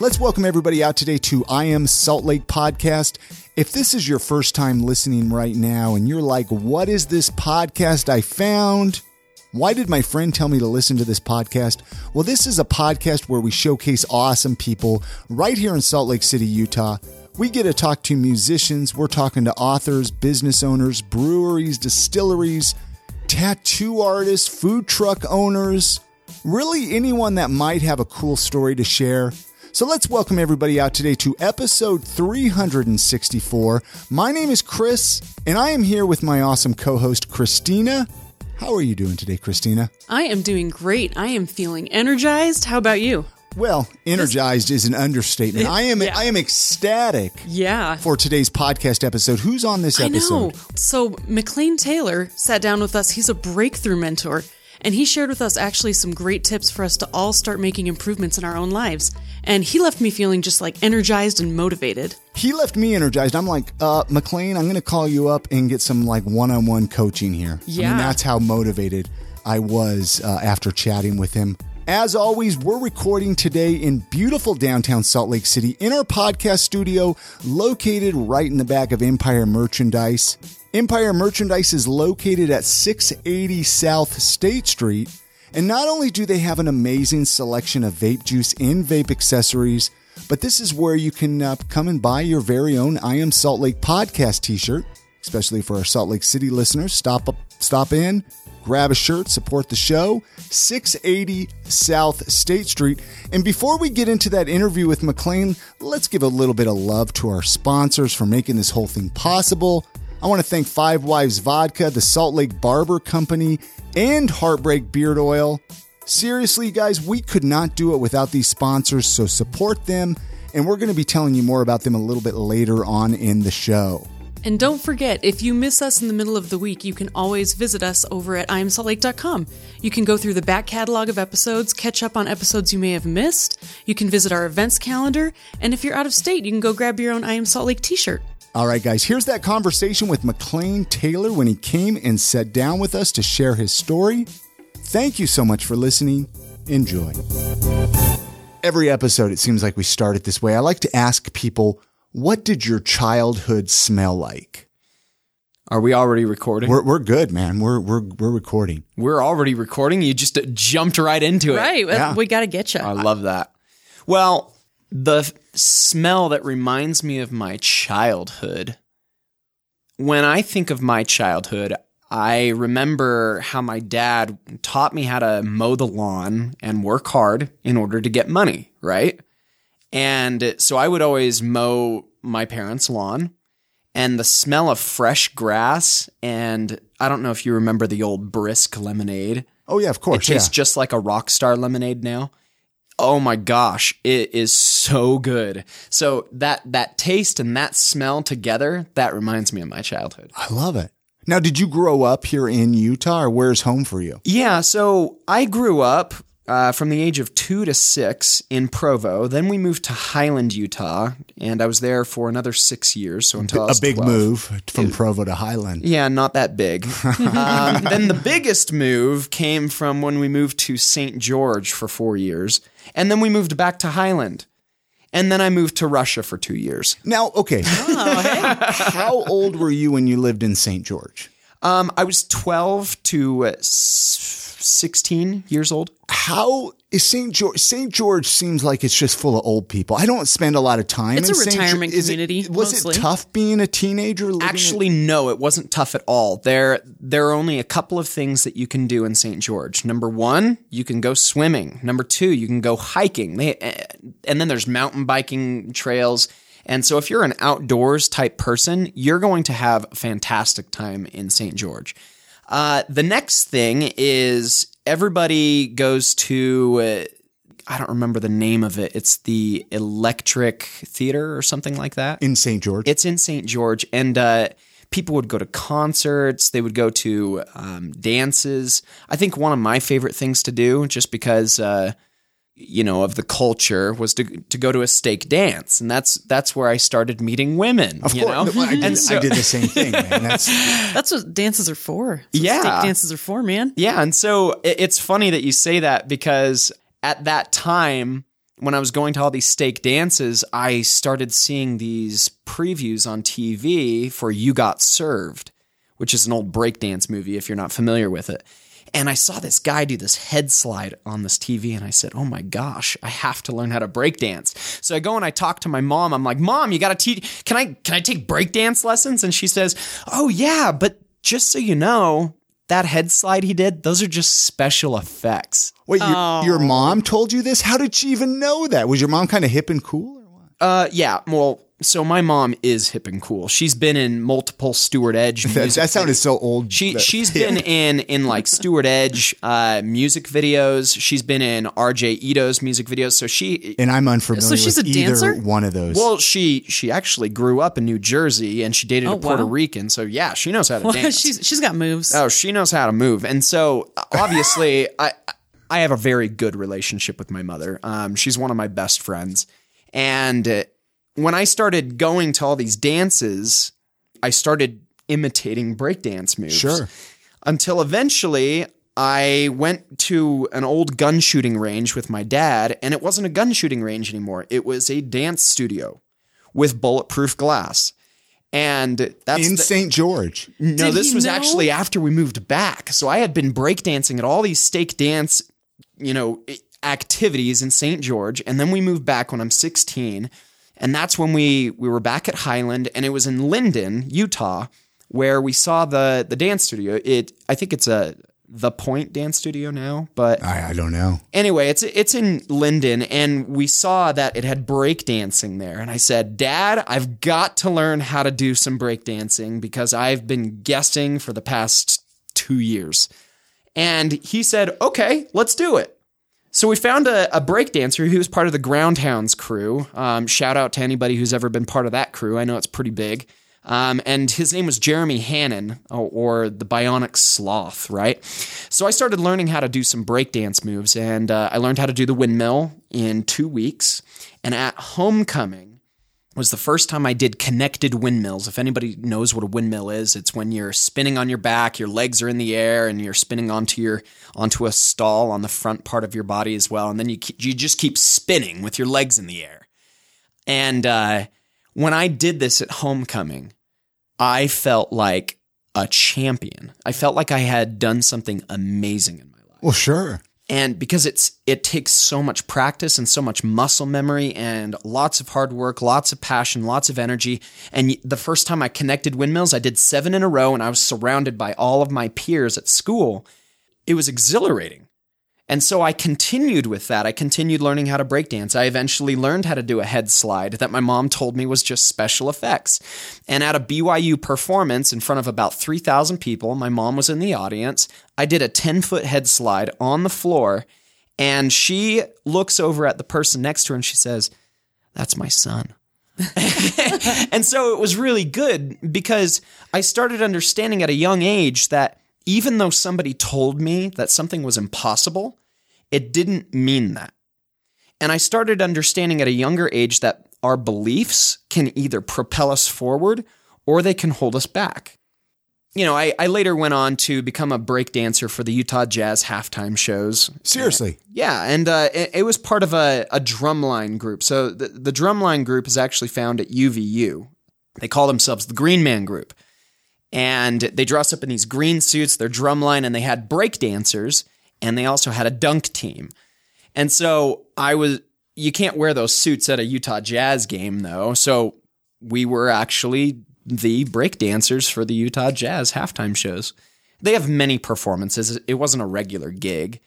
Let's welcome everybody out today to I Am Salt Lake podcast. If this is your first time listening right now and you're like, what is this podcast I found? Why did my friend tell me to listen to this podcast? Well, this is a podcast where we showcase awesome people right here in Salt Lake City, Utah. We get to talk to musicians, we're talking to authors, business owners, breweries, distilleries, tattoo artists, food truck owners, really anyone that might have a cool story to share. So let's welcome everybody out today to episode 364. My name is Chris, and I am here with my awesome co host, Christina. How are you doing today, Christina? I am doing great. I am feeling energized. How about you? Well, energized is an understatement. I am Yeah. I am ecstatic Yeah. for today's podcast episode. Who's on this episode? So, McLean Taylor sat down with us. He's a breakthrough mentor, and he shared with us actually some great tips for us to all start making improvements in our own lives. And he left me feeling just like energized and motivated. He left me energized. I'm like, uh, McLean, I'm going to call you up and get some like one-on-one coaching here. I mean, Yeah. that's how motivated I was uh, after chatting with him. As always, we're recording today in beautiful downtown Salt Lake City in our podcast studio located right in the back of Empire Merchandise. Empire Merchandise is located at 680 South State Street. And not only do they have an amazing selection of vape juice and vape accessories, but this is where you can uh, come and buy your very own I Am Salt Lake podcast t-shirt, especially for our Salt Lake City listeners. Stop up, stop in, grab a shirt, support the show. 680 South State Street. And before we get into that interview with McLean, let's give a little bit of love to our sponsors for making this whole thing possible. I want to thank Five Wives Vodka, the Salt Lake Barber Company, and Heartbreak Beard Oil. Seriously, guys, we could not do it without these sponsors, so support them. And we're going to be telling you more about them a little bit later on in the show. And don't forget, if you miss us in the middle of the week, you can always visit us over at imsaltlake.com. You can go through the back catalog of episodes, catch up on episodes you may have missed. You can visit our events calendar, and if you're out of state, you can go grab your own I Am Salt Lake t-shirt. All right, guys, here's that conversation with McLean Taylor when he came and sat down with us to share his story. Thank you so much for listening. Enjoy. Every episode, it seems like we start it this way. I like to ask people, what did your childhood smell like? Are we already recording? We're, we're good, man. We're, we're, we're recording. We're already recording. You just uh, jumped right into it. Right, Yeah. we got to get you. I love that. Well, the f- smell that reminds me of my childhood. When I think of my childhood, I remember how my dad taught me how to mow the lawn and work hard in order to get money, right? And so I would always mow my parents' lawn and the smell of fresh grass and I don't know if you remember the old brisk lemonade. Oh, yeah, of course. It tastes yeah. just like a Rockstar lemonade now. Oh my gosh, it is so good. So that that taste and that smell together, that reminds me of my childhood. I love it. Now, did you grow up here in Utah or where's home for you? Yeah, so I grew up uh, from the age of two to six in Provo. Then we moved to Highland, Utah, and I was there for another six years. So until I A was big 12. move from Provo to Highland. Yeah, not that big. um, then the biggest move came from when we moved to St. George for four years, and then we moved back to Highland, and then I moved to Russia for two years. Now, okay. How old were you when you lived in St. George? Um, I was twelve to uh, s- sixteen years old. How is St. George? St. George seems like it's just full of old people. I don't spend a lot of time. It's in a St. Ge- retirement is it- community, was mostly. it tough being a teenager? living in- Actually, no, it wasn't tough at all. There, there are only a couple of things that you can do in St. George. Number one, you can go swimming. Number two, you can go hiking. They, eh, and then there's mountain biking trails. And so, if you're an outdoors type person, you're going to have a fantastic time in St. George. Uh, the next thing is everybody goes to. Uh, I don't remember the name of it. It's the Electric Theater or something like that. in St. George. It's in St. George, and uh, people would go to concerts. They would go to um, dances. I think one of my favorite things to do, just because uh, you know, of the culture was to to go to a stake dance, and that's that's where I started meeting women. Of you course, know? I, did, and so, I did the same thing, man. That's That's what dances are for. That's what Yeah. stake dances are for, man. Yeah, and so it- it's funny that you say that because at that time when I was going to all these stake dances, I started seeing these previews on TV for You Got Served, which is an old breakdance movie if you're not familiar with it. And I saw this guy do this head slide on this TV, and I said, "Oh my gosh, I have to learn how to breakdance." So I go and I talk to my mom. I'm like, "Mom, you got to teach. Can I can I take breakdance lessons?" And she says, "Oh yeah, but just so you know, that head slide he did, those are just special effects." wait. Your, your mom told you this? How did she even know that? Was your mom kind of hip and cool? Or what? Uh, yeah. Well, so my mom is hip and cool. She's been in multiple Stuart Edge. That, music that sounded so old. She that- she's been in in like Stuart Edge uh, music videos. She's been in R.J. Ito's music videos. So she and I'm unfamiliar So she's with a either dancer? one of those. well she she actually grew up in New Jersey and she dated Oh, a Puerto wow. Rican. So yeah, she knows how to dance. she's she's got moves. Oh, she knows how to move. And so obviously I I have a very good relationship with my mother. Um, she's one of my best friends. And uh, when I started going to all these dances, I started imitating breakdance moves. Sure. Until eventually I went to an old gun shooting range with my dad, and it wasn't a gun shooting range anymore. It was a dance studio with bulletproof glass. And that's in the- St. George. no, Did this was know? actually after we moved back. So I had been breakdancing at all these stake dance, you know, activities in St. George, and then we moved back when I'm 16, and that's when we we were back at Highland, and it was in Lindon, Utah, where we saw the the dance studio. It I think it's a the Point Dance Studio now, but I, I don't know. anyway, it's it's in Lindon, and we saw that it had breakdancing there. And I said, Dad, I've got to learn how to do some breakdancing because I've been guessing for the past two years. And he said, Okay, let's do it. So we found a, a breakdancer who was part of the Groundhounds crew. Um, shout out to anybody who's ever been part of that crew. I know it's pretty big. Um, and his name was Jeremy Hannon, or, or the Bionic Sloth, right? So I started learning how to do some breakdance moves, and uh, I learned how to do the windmill in two weeks. And at homecoming was the first time I did connected windmills. If anybody knows what a windmill is, it's when you're spinning on your back, your legs are in the air, and you're spinning onto your onto a stall on the front part of your body as well, and then you you just keep spinning with your legs in the air. And uh, when I did this at homecoming, I felt like a champion. I felt like I had done something amazing in my life. Well, sure. And because it's it takes so much practice and so much muscle memory and lots of hard work, lots of passion, lots of energy. And the first time I connected windmills, I did 7 in a row and I was surrounded by all of my peers at school. It was exhilarating. And so I continued with that. I continued learning how to breakdance. I eventually learned how to do a head slide that my mom told me was just special effects. And at a BYU performance in front of about 3,000 people, my mom was in the audience. I did a 10 foot head slide on the floor, and she looks over at the person next to her and she says, That's my son. and so it was really good because I started understanding at a young age that even though somebody told me that something was impossible, it didn't mean that. And I started understanding at a younger age that our beliefs can either propel us forward or they can hold us back. You know, I, I later went on to become a break dancer for the Utah Jazz halftime shows. Seriously. Yeah, and uh, it, it was part of a, a drumline group. So the, the drumline group is actually found at UVU. They call themselves the Green Man Group. And they dress up in these green suits, they're drumline, and they had break dancers, and they also had a dunk team. And so I was, you can't wear those suits at a Utah Jazz game, though. So we were actually the break dancers for the Utah Jazz halftime shows. They have many performances. It wasn't a regular gig.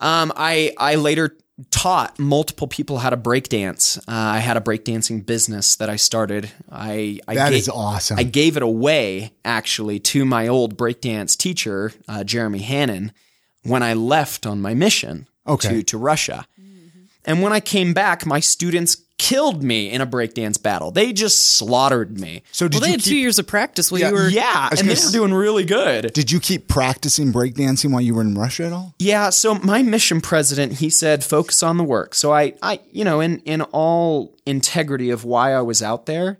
Um, I I later taught multiple people how to break dance. Uh, I had a breakdancing business that I started. I, I That ga- is awesome. I gave it away actually to my old breakdance teacher, uh, Jeremy Hannon, when I left on my mission Okay. to to Russia. And when I came back, my students killed me in a breakdance battle. They just slaughtered me. So did Well, they you had keep, two years of practice while Yeah, you were. Yeah, and they gonna were doing really good. did you keep practicing breakdancing while you were in Russia at all? Yeah, so my mission president, he said focus on the work. So I I you know, in in all integrity of why I was out there,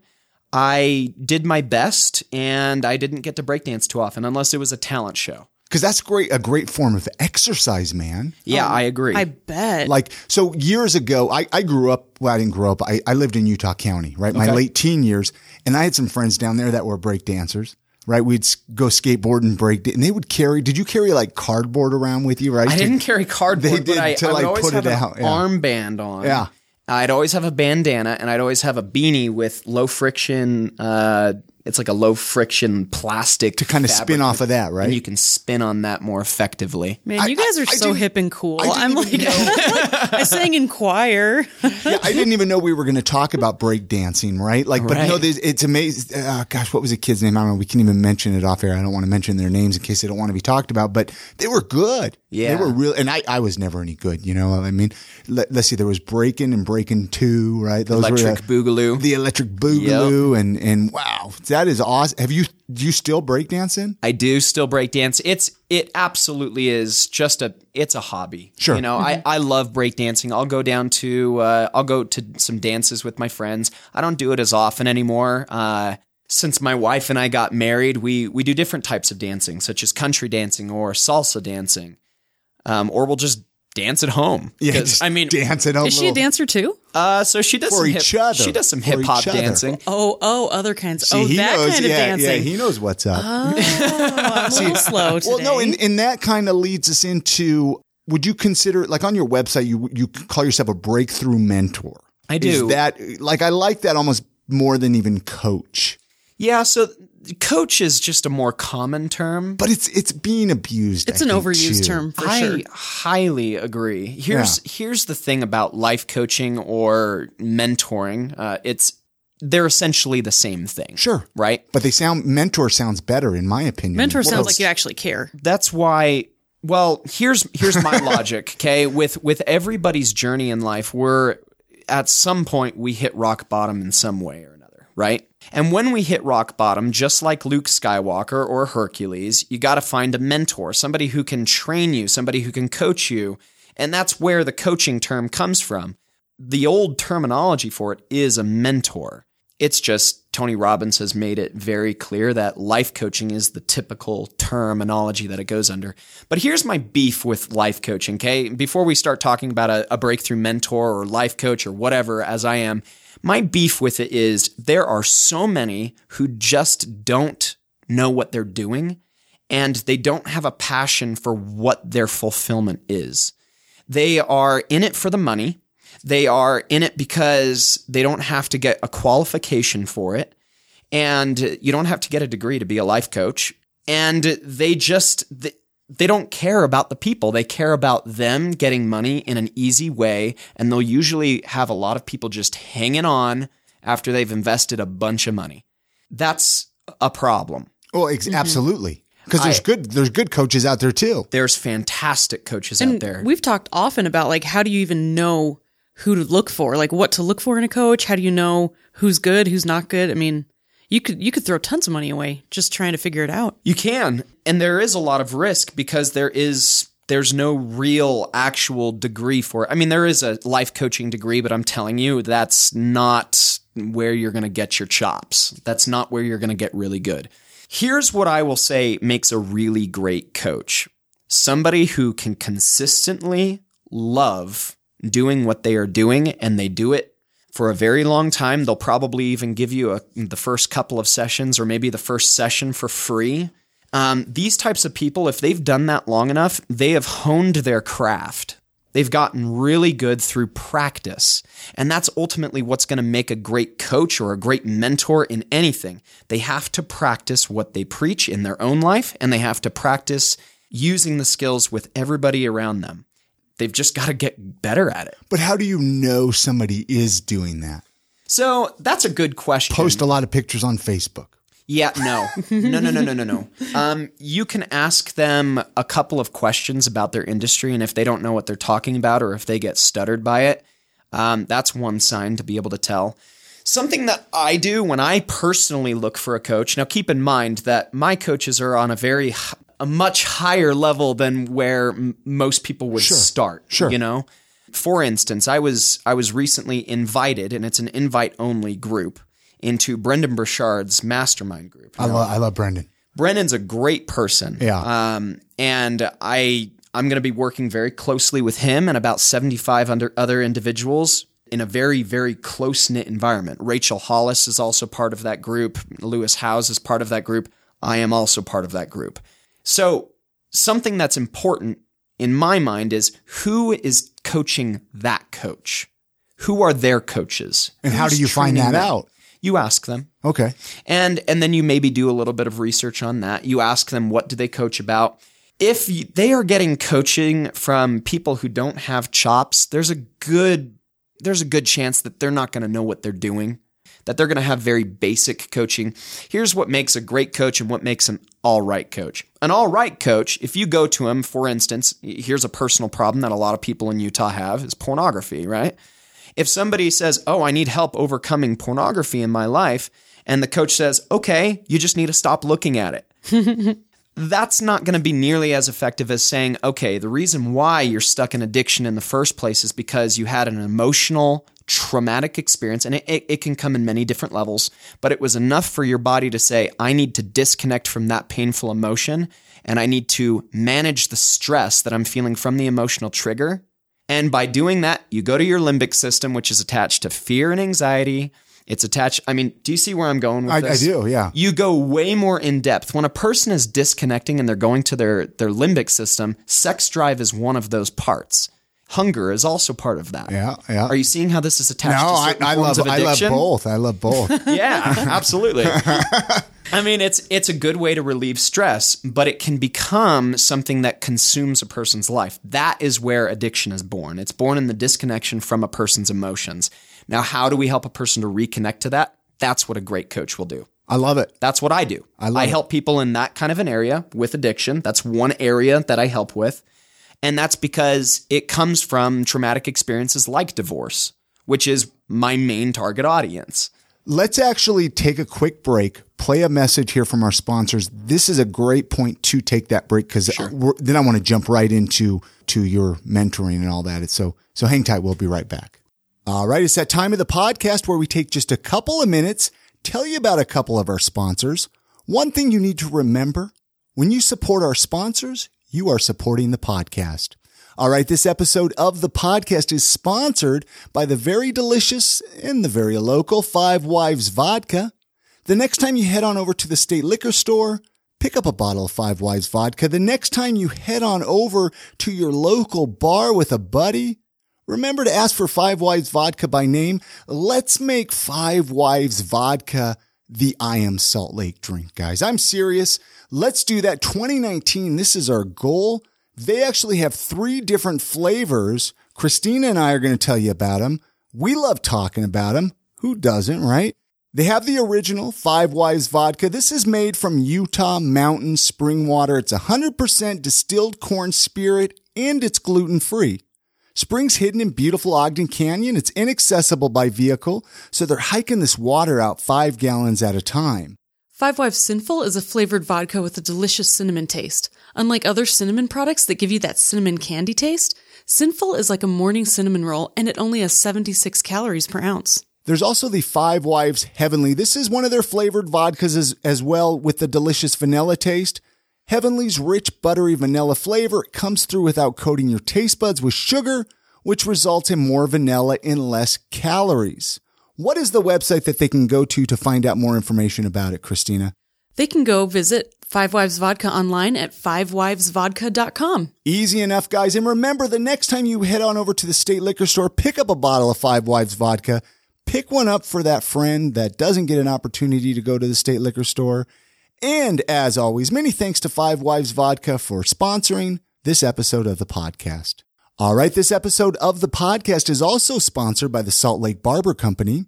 I did my best and I didn't get to breakdance too often unless it was a talent show. Because that's great, a great form of exercise, man. Yeah, I agree. I bet. Like, so years ago, I, I grew up, well, I didn't grow up. I, I lived in Utah County, right? My late teen years. And I had some friends down there that were break dancers, right? We'd go skateboard and break, and they would carry, did you carry like cardboard around with you, right? I didn't carry cardboard, They did but I, to, I would like, always put have it an out, yeah. armband on. Yeah. I'd always have a bandana and I'd always have a beanie with low friction uh it's like a low friction plastic To kind of spin off of that, right? And you can spin on that more effectively. Man, you guys are I so didn't- hip and cool. I I'm like, I sang in choir. yeah, I didn't even know we were going to talk about break dancing, right? Like, but no, Right. there's, it's amazing. Uh, gosh, what was the kid's name? I don't know. We can't even mention it off air. I don't want to mention their names in case they don't want to be talked about, but they were good. Yeah. They were real. And I, I was never any good, you know? I mean, let, us see, there was breaking and breaking two, right? Those Electric were the, boogaloo. the electric boogaloo. And, and wow, that is awesome. Have you, do you still break dancing? I do still break dance. It's it absolutely is just a it's a hobby. Sure. You know, I, I love break dancing. I'll go down to uh, I'll go to some dances with my friends. I don't do it as often anymore. Uh, since my wife and I got married, we we do different types of dancing, such as country dancing or salsa dancing, um, or we'll just dance at home. Yeah, 'Cause, just I mean, dance at home. Is she a dancer too? uh, so she does For some each hip, other. She does some hip hop dancing. Oh, oh, other kinds. See, oh, he that knows, kind of yeah, dancing. yeah, he knows what's up. I'm a little slow today. Well, no, and, and that kind of leads us into would you consider like on your website you you call yourself a breakthrough mentor? I do. Is that like I like that almost more than even coach, Yeah, so coach is just a more common term. but it's it's being abused. it's I an think, overused too. term for I sure. highly agree. Here's here's the thing about life coaching or mentoring. Uh, it's they're essentially the same thing. Sure, Right? but they sound mentor sounds better in my opinion. Mentor Well, sounds like you actually care. That's why well, here's here's my logic, okay? With with everybody's journey in life, we're at some point we hit rock bottom in some way or another, right? And when we hit rock bottom, just like Luke Skywalker or Hercules, you got to find a mentor, somebody who can train you, somebody who can coach you. And that's where the coaching term comes from. The old terminology for it is a mentor. It's just Tony Robbins has made it very clear that life coaching is the typical terminology that it goes under. But here's my beef with life coaching, okay? Before we start talking about a, a breakthrough mentor or life coach or whatever, as I am, my beef with it is there are so many who just don't know what they're doing and they don't have a passion for what their fulfillment is. They are in it for the money. They are in it because they don't have to get a qualification for it. And you don't have to get a degree to be a life coach. And they just, they, they don't care about the people. They care about them getting money in an easy way. And they'll usually have a lot of people just hanging on after they've invested a bunch of money. That's a problem. Well, ex- mm-hmm. absolutely, because there's good there's good coaches out there too. There's fantastic coaches out there. we've talked often about like how do you even know who to look for, like what to look for in a coach? How do you know who's good, who's not good? I mean, you could you could throw tons of money away just trying to figure it out. You can. And there is a lot of risk because there is there's no real actual degree for it. I mean, there is a life coaching degree, but I'm telling you, that's not where you're going to get your chops. That's not where you're going to get really good. Here's what I will say makes a really great coach. Somebody who can consistently love doing what they are doing and they do it for a very long time. They'll probably even give you a, the first couple of sessions or maybe the first session for free. Um, these types of people, if they've done that long enough, they have honed their craft. They've gotten really good through practice. And that's ultimately what's going to make a great coach or a great mentor in anything. They have to practice what they preach in their own life and they have to practice using the skills with everybody around them. They've just got to get better at it. But how do you know somebody is doing that? So that's a good question. Post a lot of pictures on Facebook. Yeah, no, no, no, no, no, no, no. Um, you can ask them a couple of questions about their industry, and if they don't know what they're talking about, or if they get stuttered by it, Um, that's one sign to be able to tell. Something that I do when I personally look for a coach. Now, keep in mind that my coaches are on a very a much higher level than where m- most people would start. Sure. you know. For instance, I was I was recently invited, and it's an invite only group into Brendon Burchard's mastermind group. I love I love Brendon. Brendon's a great person. Yeah. Um, and I I'm going to be working very closely with him and about 75 under other individuals in a very very close knit environment. Rachel Hollis is also part of that group. Lewis Howes is part of that group. I am also part of that group. So something that's important in my mind is who is coaching that coach? Who are their coaches? And how do you find that them? out? You ask them Okay. and and then you maybe do a little bit of research on that you ask them what do they coach about if they are getting coaching from people who don't have chops there's a good there's a good chance that they're not going to know what they're doing that they're going to have very basic coaching. Here's what makes a great coach and what makes an all right coach. An all right coach if you go to him for instance here's a personal problem that a lot of people in utah have is pornography right? If somebody says, Oh, I need help overcoming pornography in my life, and the coach says, Okay, you just need to stop looking at it. That's not going to be nearly as effective as saying, Okay, the reason why you're stuck in addiction in the first place is because you had an emotional, traumatic experience, and it, it, it can come in many different levels, but it was enough for your body to say, I need to disconnect from that painful emotion, and I need to manage the stress that I'm feeling from the emotional trigger. And by doing that, you go to your limbic system, which is attached to fear and anxiety. It's attached. I mean, do you see where I'm going with I, I do, yeah. You go way more in depth. When a person is disconnecting and they're going to their, their limbic system, sex drive is one of those parts. Hunger is also part of that. Yeah, yeah. Are you seeing how this is attached No, to I, I love I love both. I love both. Yeah, absolutely. I mean, it's it's a good way to relieve stress, but it can become something that consumes a person's life. That is where addiction is born. It's born in the disconnection from a person's emotions. Now, how do we help a person to reconnect to that? That's what a great coach will do. I love it. That's what I do. I love I it. help people in that kind of an area with addiction. That's one area that I help with. And that's because it comes from traumatic experiences like divorce, which is my main target audience. Let's actually take a quick break, play a message here from our sponsors. This is a great point to take that break because uh, then I want to jump right into to your mentoring and all that. It's so so hang tight. We'll be right back. All right, it's that time of the podcast where we take just a couple of minutes, tell you about a couple of our sponsors. One thing you need to remember when you support our sponsors, you are supporting the podcast. All right, this episode of the podcast is sponsored by the very delicious and the very local Five Wives Vodka. The next time you head on over to the state liquor store, pick up a bottle of Five Wives Vodka. The next time you head on over to your local bar with a buddy, remember to ask for Five Wives Vodka by name. Let's make Five Wives Vodka the I Am Salt Lake drink, guys. I'm serious. Let's do that. 2019, this is our goal. They actually have three different flavors. Christina and I are going to tell you about them. We love talking about them. Who doesn't, right? They have the original Five Wives vodka. This is made from Utah mountain spring water. It's 100% distilled corn spirit and it's gluten free. Spring's hidden in beautiful Ogden Canyon. It's inaccessible by vehicle, so they're hiking this water out five gallons at a time. Five Wives Sinful is a flavored vodka with a delicious cinnamon taste. Unlike other cinnamon products that give you that cinnamon candy taste, Sinful is like a morning cinnamon roll and it only has 76 calories per ounce. There's also the Five Wives Heavenly. This is one of their flavored vodkas as, as well with the delicious vanilla taste. Heavenly's rich, buttery vanilla flavor comes through without coating your taste buds with sugar, which results in more vanilla and less calories. What is the website that they can go to to find out more information about it, Christina? They can go visit Five Wives Vodka online at fivewivesvodka.com. Easy enough, guys. And remember, the next time you head on over to the state liquor store, pick up a bottle of Five Wives vodka. Pick one up for that friend that doesn't get an opportunity to go to the state liquor store. And as always, many thanks to Five Wives Vodka for sponsoring this episode of the podcast. All right, this episode of the podcast is also sponsored by the Salt Lake Barber Company.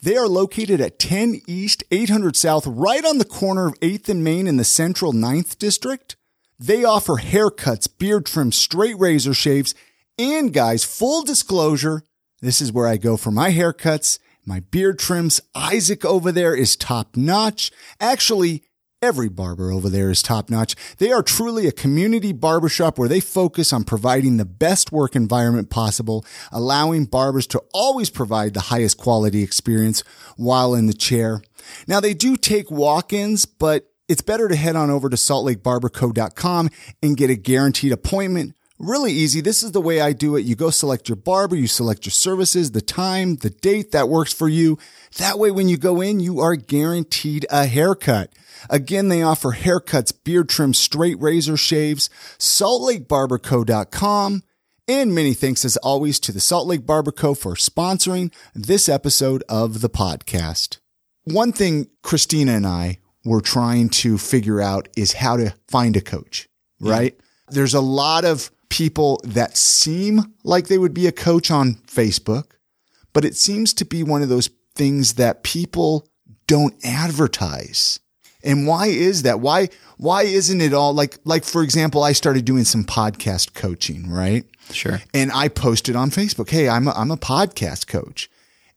They are located at 10 East, 800 South, right on the corner of 8th and Main in the Central 9th District. They offer haircuts, beard trims, straight razor shaves, and guys, full disclosure, This is where I go for my haircuts, my beard trims. Isaac over there is top notch. Actually, Every barber over there is top notch. They are truly a community barbershop where they focus on providing the best work environment possible, allowing barbers to always provide the highest quality experience while in the chair. Now they do take walk-ins, but it's better to head on over to saltlakebarberco.com and get a guaranteed appointment. Really easy. This is the way I do it. You go select your barber, you select your services, the time, the date that works for you. That way, when you go in, you are guaranteed a haircut. Again, they offer haircuts, beard trims, straight razor shaves, saltlakebarberco.com. And many thanks as always to the Salt Lake Barber Co. for sponsoring this episode of the podcast. One thing Christina and I were trying to figure out is how to find a coach, right? There's a lot of people that seem like they would be a coach on Facebook, but it seems to be one of those things that people don't advertise. And why is that? Why why isn't it all like like for example, I started doing some podcast coaching, right? Sure. And I posted on Facebook, "Hey, I'm a, I'm a podcast coach."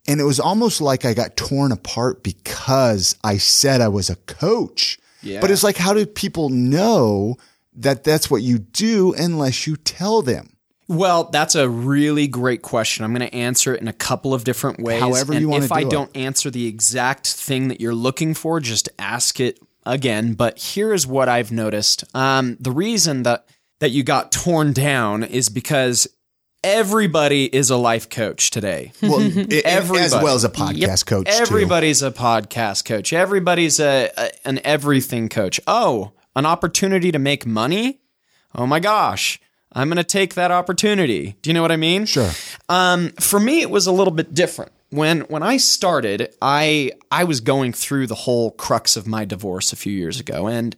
And it was almost like I got torn apart because I said I was a coach. Yeah. But it's like how do people know that that's what you do unless you tell them? Well, that's a really great question. I'm going to answer it in a couple of different ways. However you and wanna if I do it. don't answer the exact thing that you're looking for, just ask it again. But here is what I've noticed. Um, the reason that that you got torn down is because everybody is a life coach today. Well, it- as well as a podcast coach. too. Everybody's a podcast coach. Everybody's a, a an everything coach. Oh, an opportunity to make money? Oh my gosh. I'm going to take that opportunity. Do you know what I mean? Sure. Um, for me, it was a little bit different. When when I started, I I was going through the whole crux of my divorce a few years ago, and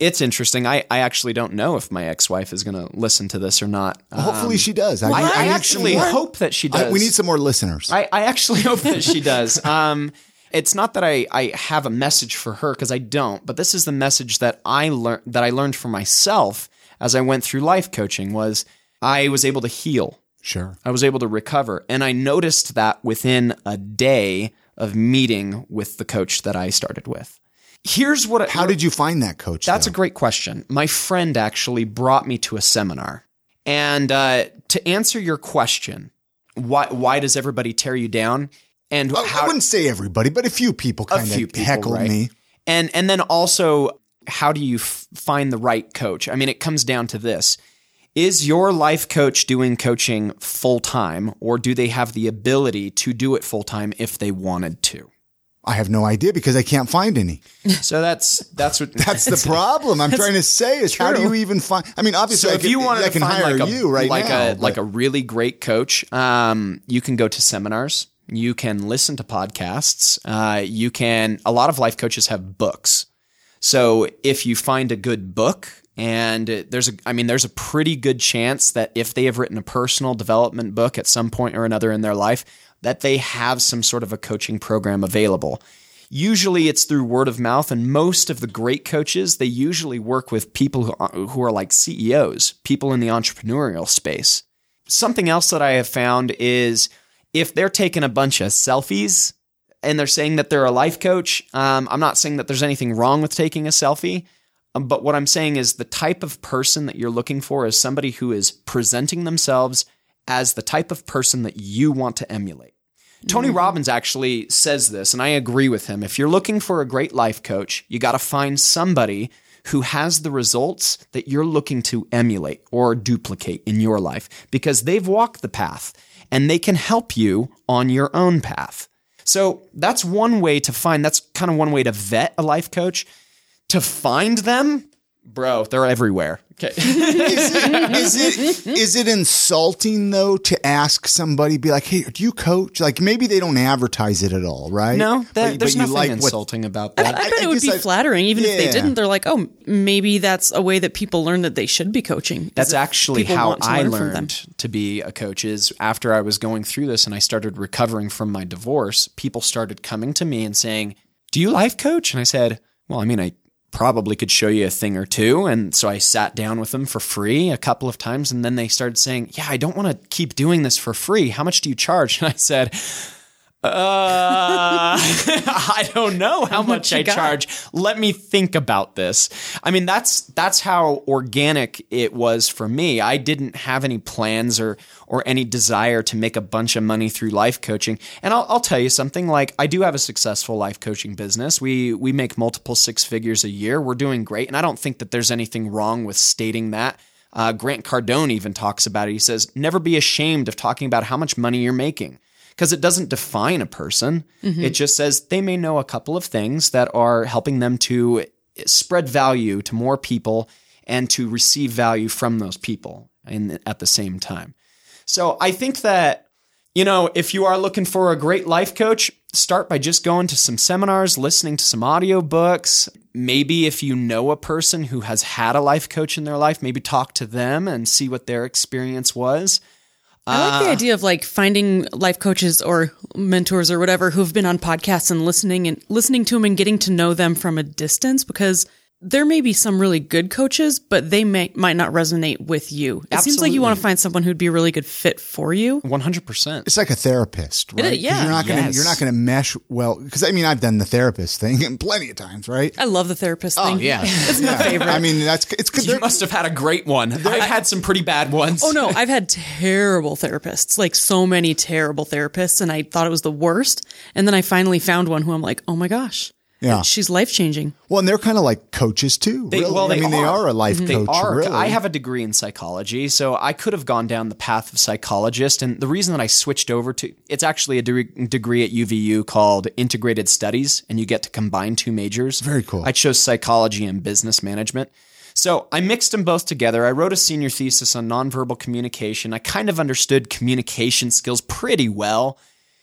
it's interesting. I, I actually don't know if my ex wife is going to listen to this or not. Hopefully she does. I, I need actually hope that she I- does. we need some more listeners. I, I actually hope that she does. Um, it's not that I, I have a message for her because I don't, but this is the message that I learned that I learned for myself as I went through life coaching was I was able to heal. sure. I was able to recover. And I noticed that within a day of meeting with the coach that I started with. Here's what How did you find that coach? that's though? a great question. My friend actually brought me to a seminar. And uh, to answer your question, why why does everybody tear you down? And I- how I wouldn't say everybody, but a few people kind of heckled right? me. And and then also, how do you f- find the right coach? I mean, it comes down to this: Is your life coach doing coaching full time, or do they have the ability to do it full time if they wanted to? I have no idea because I can't find any. So that's that's what That's the problem. I'm trying to say is how do you even find? I mean, obviously, So I if can, you wanted I to can find hire like a you right like now. a like a really great coach, um, you can go to seminars. You can listen to podcasts. Uh, you can. A lot of life coaches have books. So if you find a good book, and there's a, I mean, there's a pretty good chance that if they have written a personal development book at some point or another in their life, that they have some sort of a coaching program available. Usually it's through word of mouth, and most of the great coaches, they usually work with people who are, who are like CEOs, people in the entrepreneurial space. Something else that I have found is if they're taking a bunch of selfies and they're saying that they're a life coach, um, I'm not saying that there's anything wrong with taking a selfie. Um, but what I'm saying is the type of person that you're looking for is somebody who is presenting themselves as the type of person that you want to emulate. Tony Robbins actually says this, and I agree with him. If you're looking for a great life coach, you got to find somebody who has the results that you're looking to emulate or duplicate in your life because they've walked the path and they can help you on your own path. So that's one way to find, that's kind of one way to vet a life coach. To find them, bro, they're everywhere. Okay. is, it, is it is it insulting though to ask somebody be like, hey, do you coach? Like maybe they don't advertise it at all, right? no, But- that, but there's you nothing like what- insulting about that. I bet I it would be I- flattering, even if they didn't. They're like, oh, maybe that's a way that people learn that they should be coaching. That's actually how want I learn them. learned to be a coach is after I was going through this and I started recovering from my divorce, people started coming to me and saying, "Do you life coach?" And I said, "Well, I mean, I probably could show you a thing or two. And so I sat down with them for free a couple of times. And then they started saying, Yeah, I don't want to keep doing this for free. How much do you charge? And I said, uh, I don't know how, much, much I got? charge. Let me think about this. I mean, that's that's how organic it was for me. I didn't have any plans or or any desire to make a bunch of money through life coaching. And I'll, I'll tell you something. Like I do have a successful life coaching business. We we make multiple six figures a year. We're doing great, and I don't think that there's anything wrong with stating that. Uh, Grant Cardone even talks about it. He says, "Never be ashamed of talking about how much money you're making." Because it doesn't define a person. Mm-hmm. It just says they may know a couple of things that are helping them to spread value to more people and to receive value from those people in, at the same time. So I think that, you know, if you are looking for a great life coach, start by just going to some seminars, listening to some audiobooks. Maybe if you know a person who has had a life coach in their life, maybe talk to them and see what their experience was. I like the uh, idea of like finding life coaches or mentors or whatever who've been on podcasts and listening and listening to them and getting to know them from a distance because there may be some really good coaches, but they may might not resonate with you. It seems like you want to find someone who'd be a really good fit for you. 100%. It's like a therapist, right? 'Cause yeah. You're not gonna Yes. you're not gonna mesh well because I mean I've done the therapist thing plenty of times, right? I love the therapist oh, thing. yeah. it's my favorite. I mean that's it's because You must have had a great one. I've had some pretty bad ones. Oh no, I've had terrible therapists, like so many terrible therapists, and I thought it was the worst. And then I finally found one who I'm like, oh my gosh, Yeah. she's life changing. well, and they're kind of like coaches too. They, really. well, they I mean, are. they are a life They coach. are. Really. I have a degree in psychology, so I could have gone down the path of psychologist. And the reason that I switched over to it's actually a de- degree at UVU called Integrated Studies, and you get to combine two majors. Very cool. I chose psychology and business management. So I mixed them both together. I wrote a senior thesis on nonverbal communication. I kind of understood communication skills pretty well,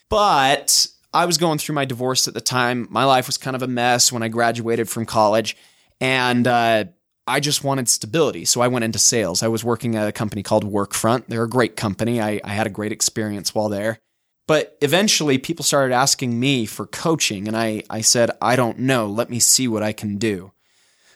but I was going through my divorce at the time. My life was kind of a mess when I graduated from college, and uh, I just wanted stability. So I went into sales. I was working at a company called Workfront. They're a great company. I, I had a great experience while there. But eventually, people started asking me for coaching, and I, I said, I don't know. Let me see what I can do.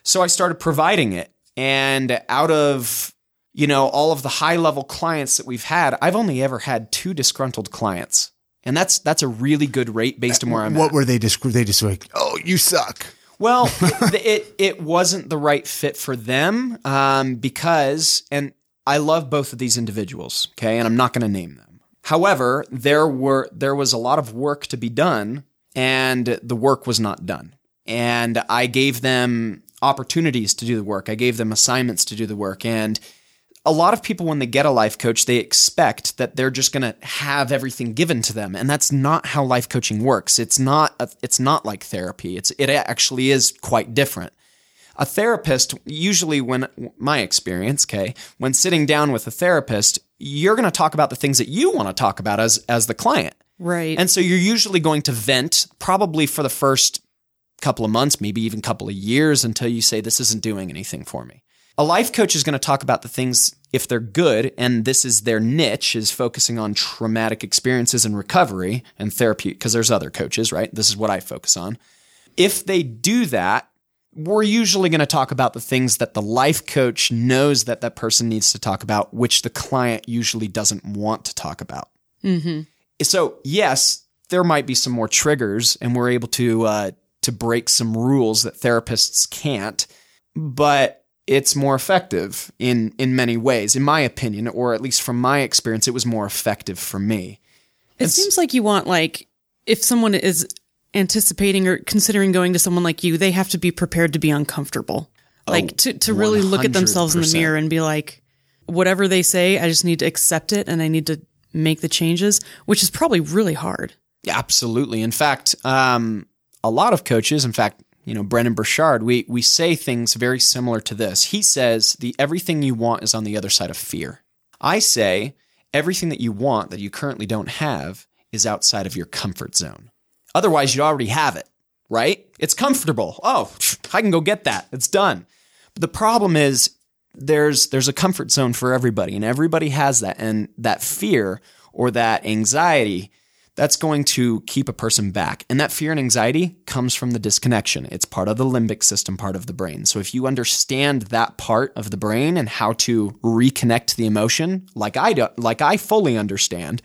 So I started providing it. And out of, you know, all of the high level clients that we've had, I've only ever had two disgruntled clients. And that's that's a really good rate based on where I'm what at. were they? Disc- they just like, oh, you suck. Well, it, it it wasn't the right fit for them um, because, and I love both of these individuals. Okay, and I'm not going to name them. However, there were there was a lot of work to be done, and the work was not done. And I gave them opportunities to do the work. I gave them assignments to do the work, and a lot of people when they get a life coach they expect that they're just going to have everything given to them and that's not how life coaching works it's not a, it's not like therapy it's it actually is quite different a therapist usually when my experience okay when sitting down with a therapist you're going to talk about the things that you want to talk about as as the client Right. and so you're usually going to vent probably for the first couple of months, maybe even couple of years until you say this isn't doing anything for me. A life coach is going to talk about the things if they're good and this is their niche is focusing on traumatic experiences and recovery and therapy because there's other coaches, right? This is what I focus on. If they do that, we're usually going to talk about the things that the life coach knows that that person needs to talk about, which the client usually doesn't want to talk about. So yes, there might be some more triggers, and we're able to uh, to break some rules that therapists can't, but it's more effective in in many ways, in my opinion, or at least from my experience, it was more effective for me. It seems like you want like if someone is anticipating or considering going to someone like you, they have to be prepared to be uncomfortable. Like to, to really look at themselves in the mirror and be like, whatever they say, I just need to accept it and I need to make the changes, which is probably really hard. Absolutely. In fact, um, a lot of coaches, in fact, you know, Brendon Burchard, we we say things very similar to this. He says the everything you want is on the other side of fear. I say everything that you want that you currently don't have is outside of your comfort zone. Otherwise, you already have it, right? It's comfortable. Oh, I can go get that. It's done. But the problem is there's there's a comfort zone for everybody and everybody has that and that fear or that anxiety that's going to keep a person back. And that fear and anxiety comes from the disconnection. It's part of the limbic system, part of the brain. So if you understand that part of the brain and how to reconnect the emotion, like I do, like I fully understand,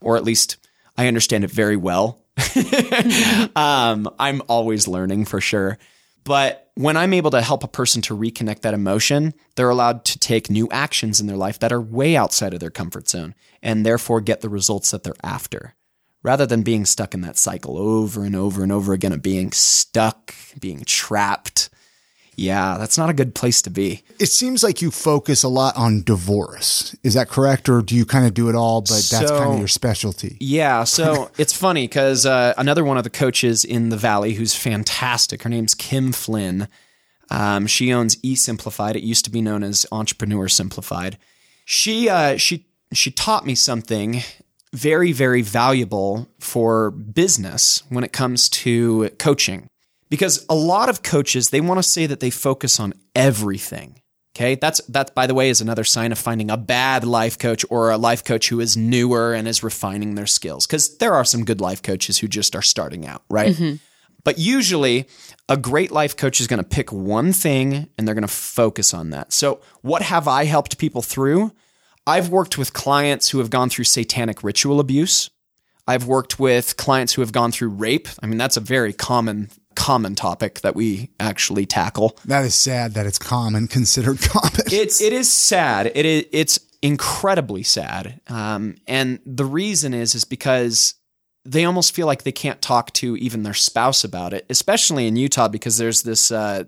or at least I understand it very well. um, I'm always learning for sure. But when I'm able to help a person to reconnect that emotion, they're allowed to take new actions in their life that are way outside of their comfort zone and therefore get the results that they're after rather than being stuck in that cycle over and over and over again of being stuck, being trapped. Yeah, that's not a good place to be. It seems like you focus a lot on divorce. Is that correct? Or do you kind of do it all, but that's kind of your specialty? Yeah, so it's funny because uh, another one of the coaches in the Valley who's fantastic, her name's Kim Flynn. Um, she owns eSimplified. It used to be known as Entrepreneur Simplified. She uh, she she taught me something very very valuable for business when it comes to coaching, because a lot of coaches they want to say that they focus on everything. Okay, that's that. By the way, is another sign of finding a bad life coach or a life coach who is newer and is refining their skills. Because there are some good life coaches who just are starting out, right? Mm-hmm. But usually, a great life coach is going to pick one thing and they're going to focus on that. So, what have I helped people through? I've worked with clients who have gone through satanic ritual abuse. I've worked with clients who have gone through rape. I mean, that's a very common common topic that we actually tackle. That is sad that it's common, considered common. It's it is sad. It is it's incredibly sad. Um, and the reason is is because they almost feel like they can't talk to even their spouse about it, especially in Utah because there's this uh,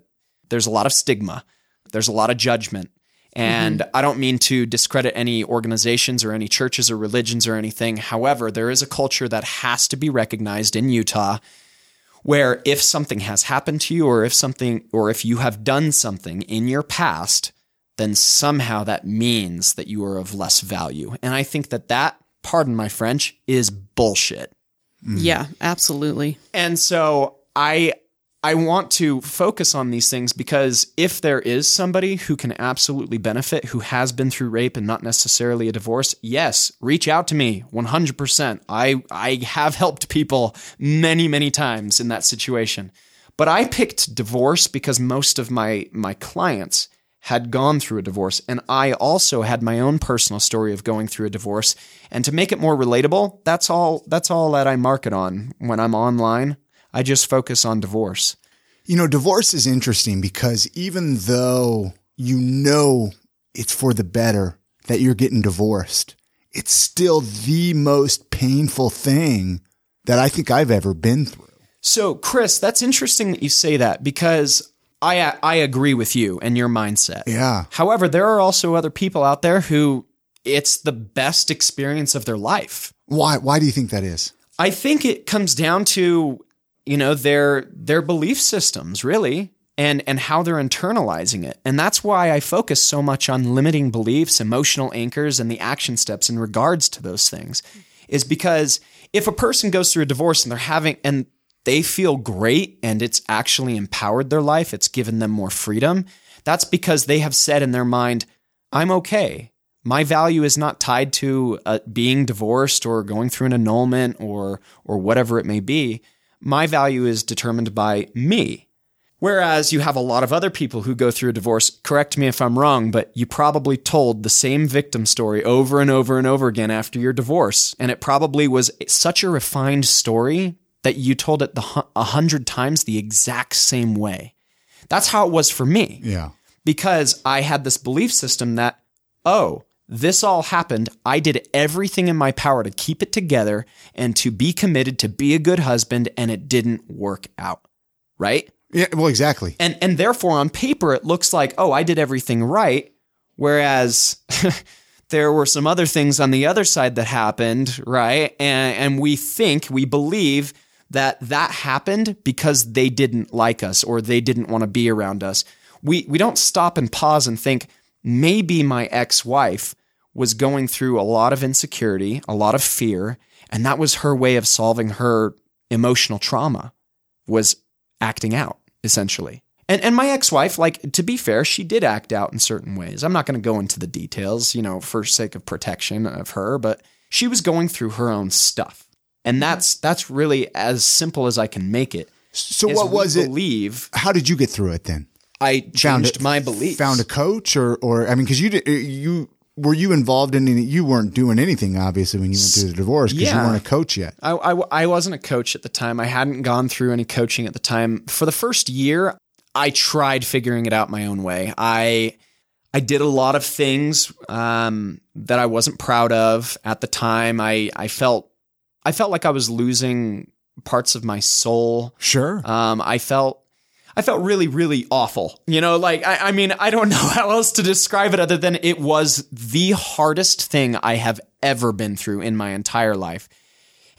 there's a lot of stigma, there's a lot of judgment. And mm-hmm. I don't mean to discredit any organizations or any churches or religions or anything. However, there is a culture that has to be recognized in Utah where if something has happened to you or if something or if you have done something in your past then somehow that means that you are of less value and i think that that pardon my french is bullshit Yeah, absolutely. and so i i want to focus on these things because if there is somebody who can absolutely benefit who has been through rape and not necessarily a divorce yes reach out to me. 100% i i have helped people many many times in that situation. But i picked divorce because most of my my clients had gone through a divorce. And I also had my own personal story of going through a divorce. And to make it more relatable that's all that's all that I market on when I'm online I just focus on divorce You know, divorce is interesting because even though you know it's for the better that you're getting divorced, it's still the most painful thing that I think I've ever been through. So, Chris, that's interesting that you say that because I I agree with you and your mindset. Yeah. However, there are also other people out there who it's the best experience of their life. Why? Why do you think that is? I think it comes down to you know their their belief systems really and and how they're internalizing it. And that's why I focus so much on limiting beliefs, emotional anchors and the action steps in regards to those things is because if a person goes through a divorce and they're having and they feel great and it's actually empowered their life, it's given them more freedom, that's because they have said in their mind, I'm okay. My value is not tied to uh, being divorced or going through an annulment or or whatever it may be. My value is determined by me. Whereas you have a lot of other people who go through a divorce, correct me if I'm wrong, but you probably told the same victim story over and over and over again after your divorce. And it probably was such a refined story that you told it the a hundred times the exact same way. That's how it was for me Yeah. because I had this belief system that, oh, this all happened. I did everything in my power to keep it together and to be committed to be a good husband, and it didn't work out. Right? Yeah. Well, exactly. And and therefore on paper it looks like, oh, I did everything right. Whereas there were some other things on the other side that happened, right? And and we think, we believe that that happened because they didn't like us or they didn't want to be around us. We we don't stop and pause and think maybe my ex-wife was going through a lot of insecurity, a lot of fear, and that was her way of solving her emotional trauma was acting out essentially. And and my ex-wife, like to be fair, she did act out in certain ways. I'm not going to go into the details, you know, for sake of protection of her, but she was going through her own stuff. And that's that's really as simple as I can make it. So what was it? Believe How did you get through it then? I Found changed it- my beliefs. Found a coach or or I mean cuz you did, you were you involved in any you weren't doing anything obviously when you went through the divorce because you weren't a coach yet. I, I, I wasn't a coach at the time. I hadn't gone through any coaching at the time. For the first year, I tried figuring it out my own way. I I did a lot of things um, that I wasn't proud of at the time. I I felt I felt like I was losing parts of my soul. Sure. Um, I felt I felt really, really awful. You know, like I, I mean, I don't know how else to describe it other than it was the hardest thing I have ever been through in my entire life.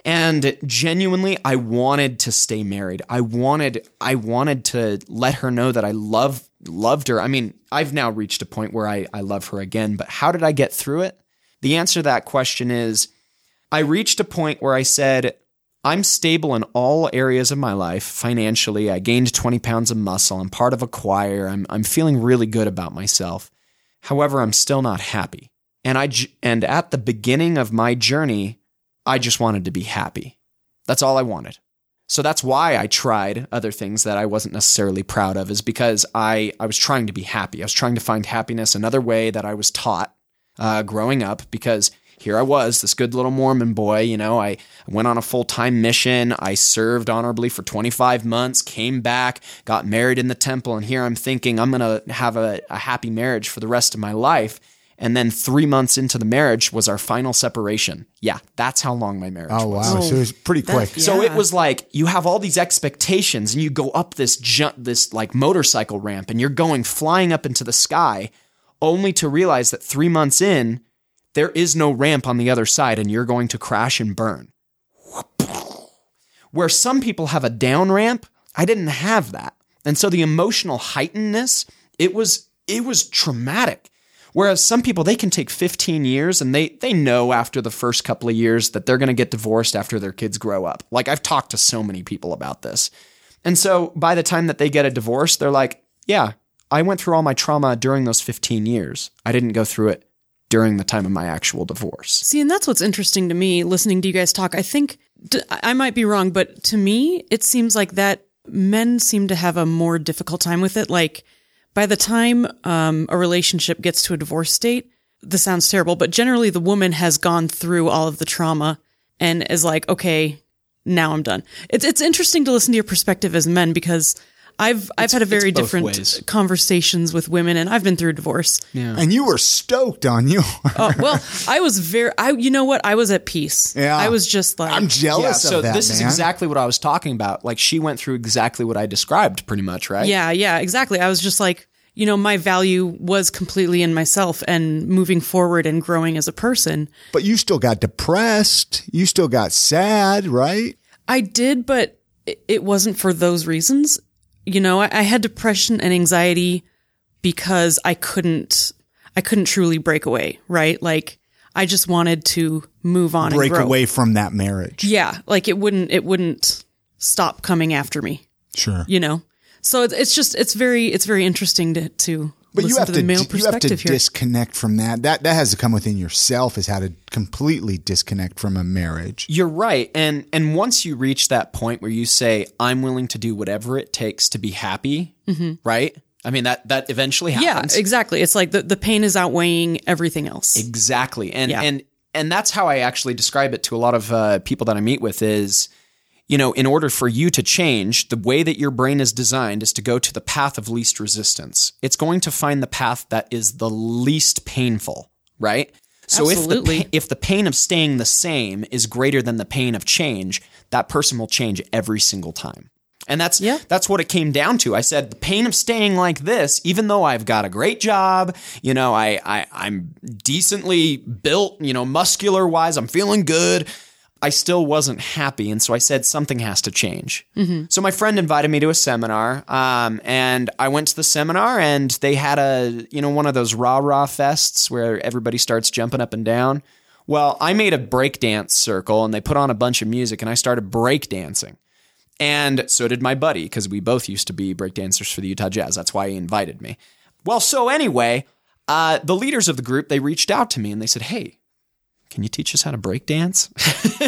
And genuinely, I wanted to stay married. I wanted, I wanted to let her know that I love, loved her. I mean, I've now reached a point where I, I love her again, but how did I get through it? The answer to that question is I reached a point where I said, I'm stable in all areas of my life financially. I gained 20 pounds of muscle. I'm part of a choir. I'm, I'm feeling really good about myself. However, I'm still not happy. And I, and at the beginning of my journey, I just wanted to be happy. That's all I wanted. So that's why I tried other things that I wasn't necessarily proud of is because I, I was trying to be happy. I was trying to find happiness another way that I was taught uh, growing up because here I was, this good little Mormon boy. You know, I went on a full time mission. I served honorably for 25 months, came back, got married in the temple. And here I'm thinking I'm going to have a, a happy marriage for the rest of my life. And then three months into the marriage was our final separation. Yeah, that's how long my marriage Oh was. wow. So it was pretty that- quick. yeah. So it was like you have all these expectations and you go up this jump, this like motorcycle ramp and you're going flying up into the sky only to realize that three months in, there is no ramp on the other side and you're going to crash and burn. Where some people have a down ramp, I didn't have that. And so the emotional heightenedness, it was, it was traumatic. Whereas some people, they can take 15 years and they, they know after the first couple of years that they're going to get divorced after their kids grow up. Like I've talked to so many people about this. And so by the time that they get a divorce, they're like, yeah, I went through all my trauma during those 15 years. I didn't go through it during the time of my actual divorce. See, and that's what's interesting to me listening to you guys talk. I think I might be wrong, but to me, it seems like that men seem to have a more difficult time with it. Like by the time um, a relationship gets to a divorce state, this sounds terrible, but generally the woman has gone through all of the trauma and is like, okay, now I'm done. It's it's interesting to listen to your perspective as men because I've I've had a very different ways. conversations with women, and I've been through a divorce. And you were stoked on you. Oh, well, I was very, I, you know what? I was at peace. Yeah. I was just like, I'm jealous Yeah, of so that. this is exactly what I was talking about. Like she went through exactly what I described pretty much, right? yeah, yeah, exactly. I was just like, you know, my value was completely in myself and moving forward and growing as a person. But you still got depressed. You still got sad, right? I did, but it- it wasn't for those reasons. You know, I, I had depression and anxiety because I couldn't, I couldn't truly break away, right? Like I just wanted to move on Break away from that marriage. Yeah, like it wouldn't, it wouldn't stop coming after me. Sure. you know so it's- it's just it's very it's very interesting to to But you have to to, the male you have to here disconnect from that. That that has to come within yourself is how to completely disconnect from a marriage. You're right. And and once you reach that point where you say, I'm willing to do whatever it takes to be happy, right? I mean that that eventually Mm-hmm. yeah happens. exactly it's like the, the pain is outweighing everything else Exactly. And Yeah. and and that's how I actually describe it to a lot of uh, people that I meet with is you know, in order for you to change, the way that your brain is designed is to go to the path of least resistance. It's going to find the path that is the least painful, right? So if the, if the pain of staying the same is greater than the pain of change, that person will change every single time. And that's Yeah. that's what it came down to. I said the pain of staying like this, even though I've got a great job, you know, I, I I'm decently built, you know, muscular wise, I'm feeling good. I still wasn't happy, and so I said something has to change. So my friend invited me to a seminar, um, and I went to the seminar, and they had a you know one of those rah rah fests where everybody starts jumping up and down. Well, I made a breakdance circle, and they put on a bunch of music, and I started breakdancing. And so did my buddy, because we both used to be breakdancers for the Utah Jazz. That's why he invited me. Well, so anyway, uh, the leaders of the group, they reached out to me and they said, Hey, can you teach us how to break dance?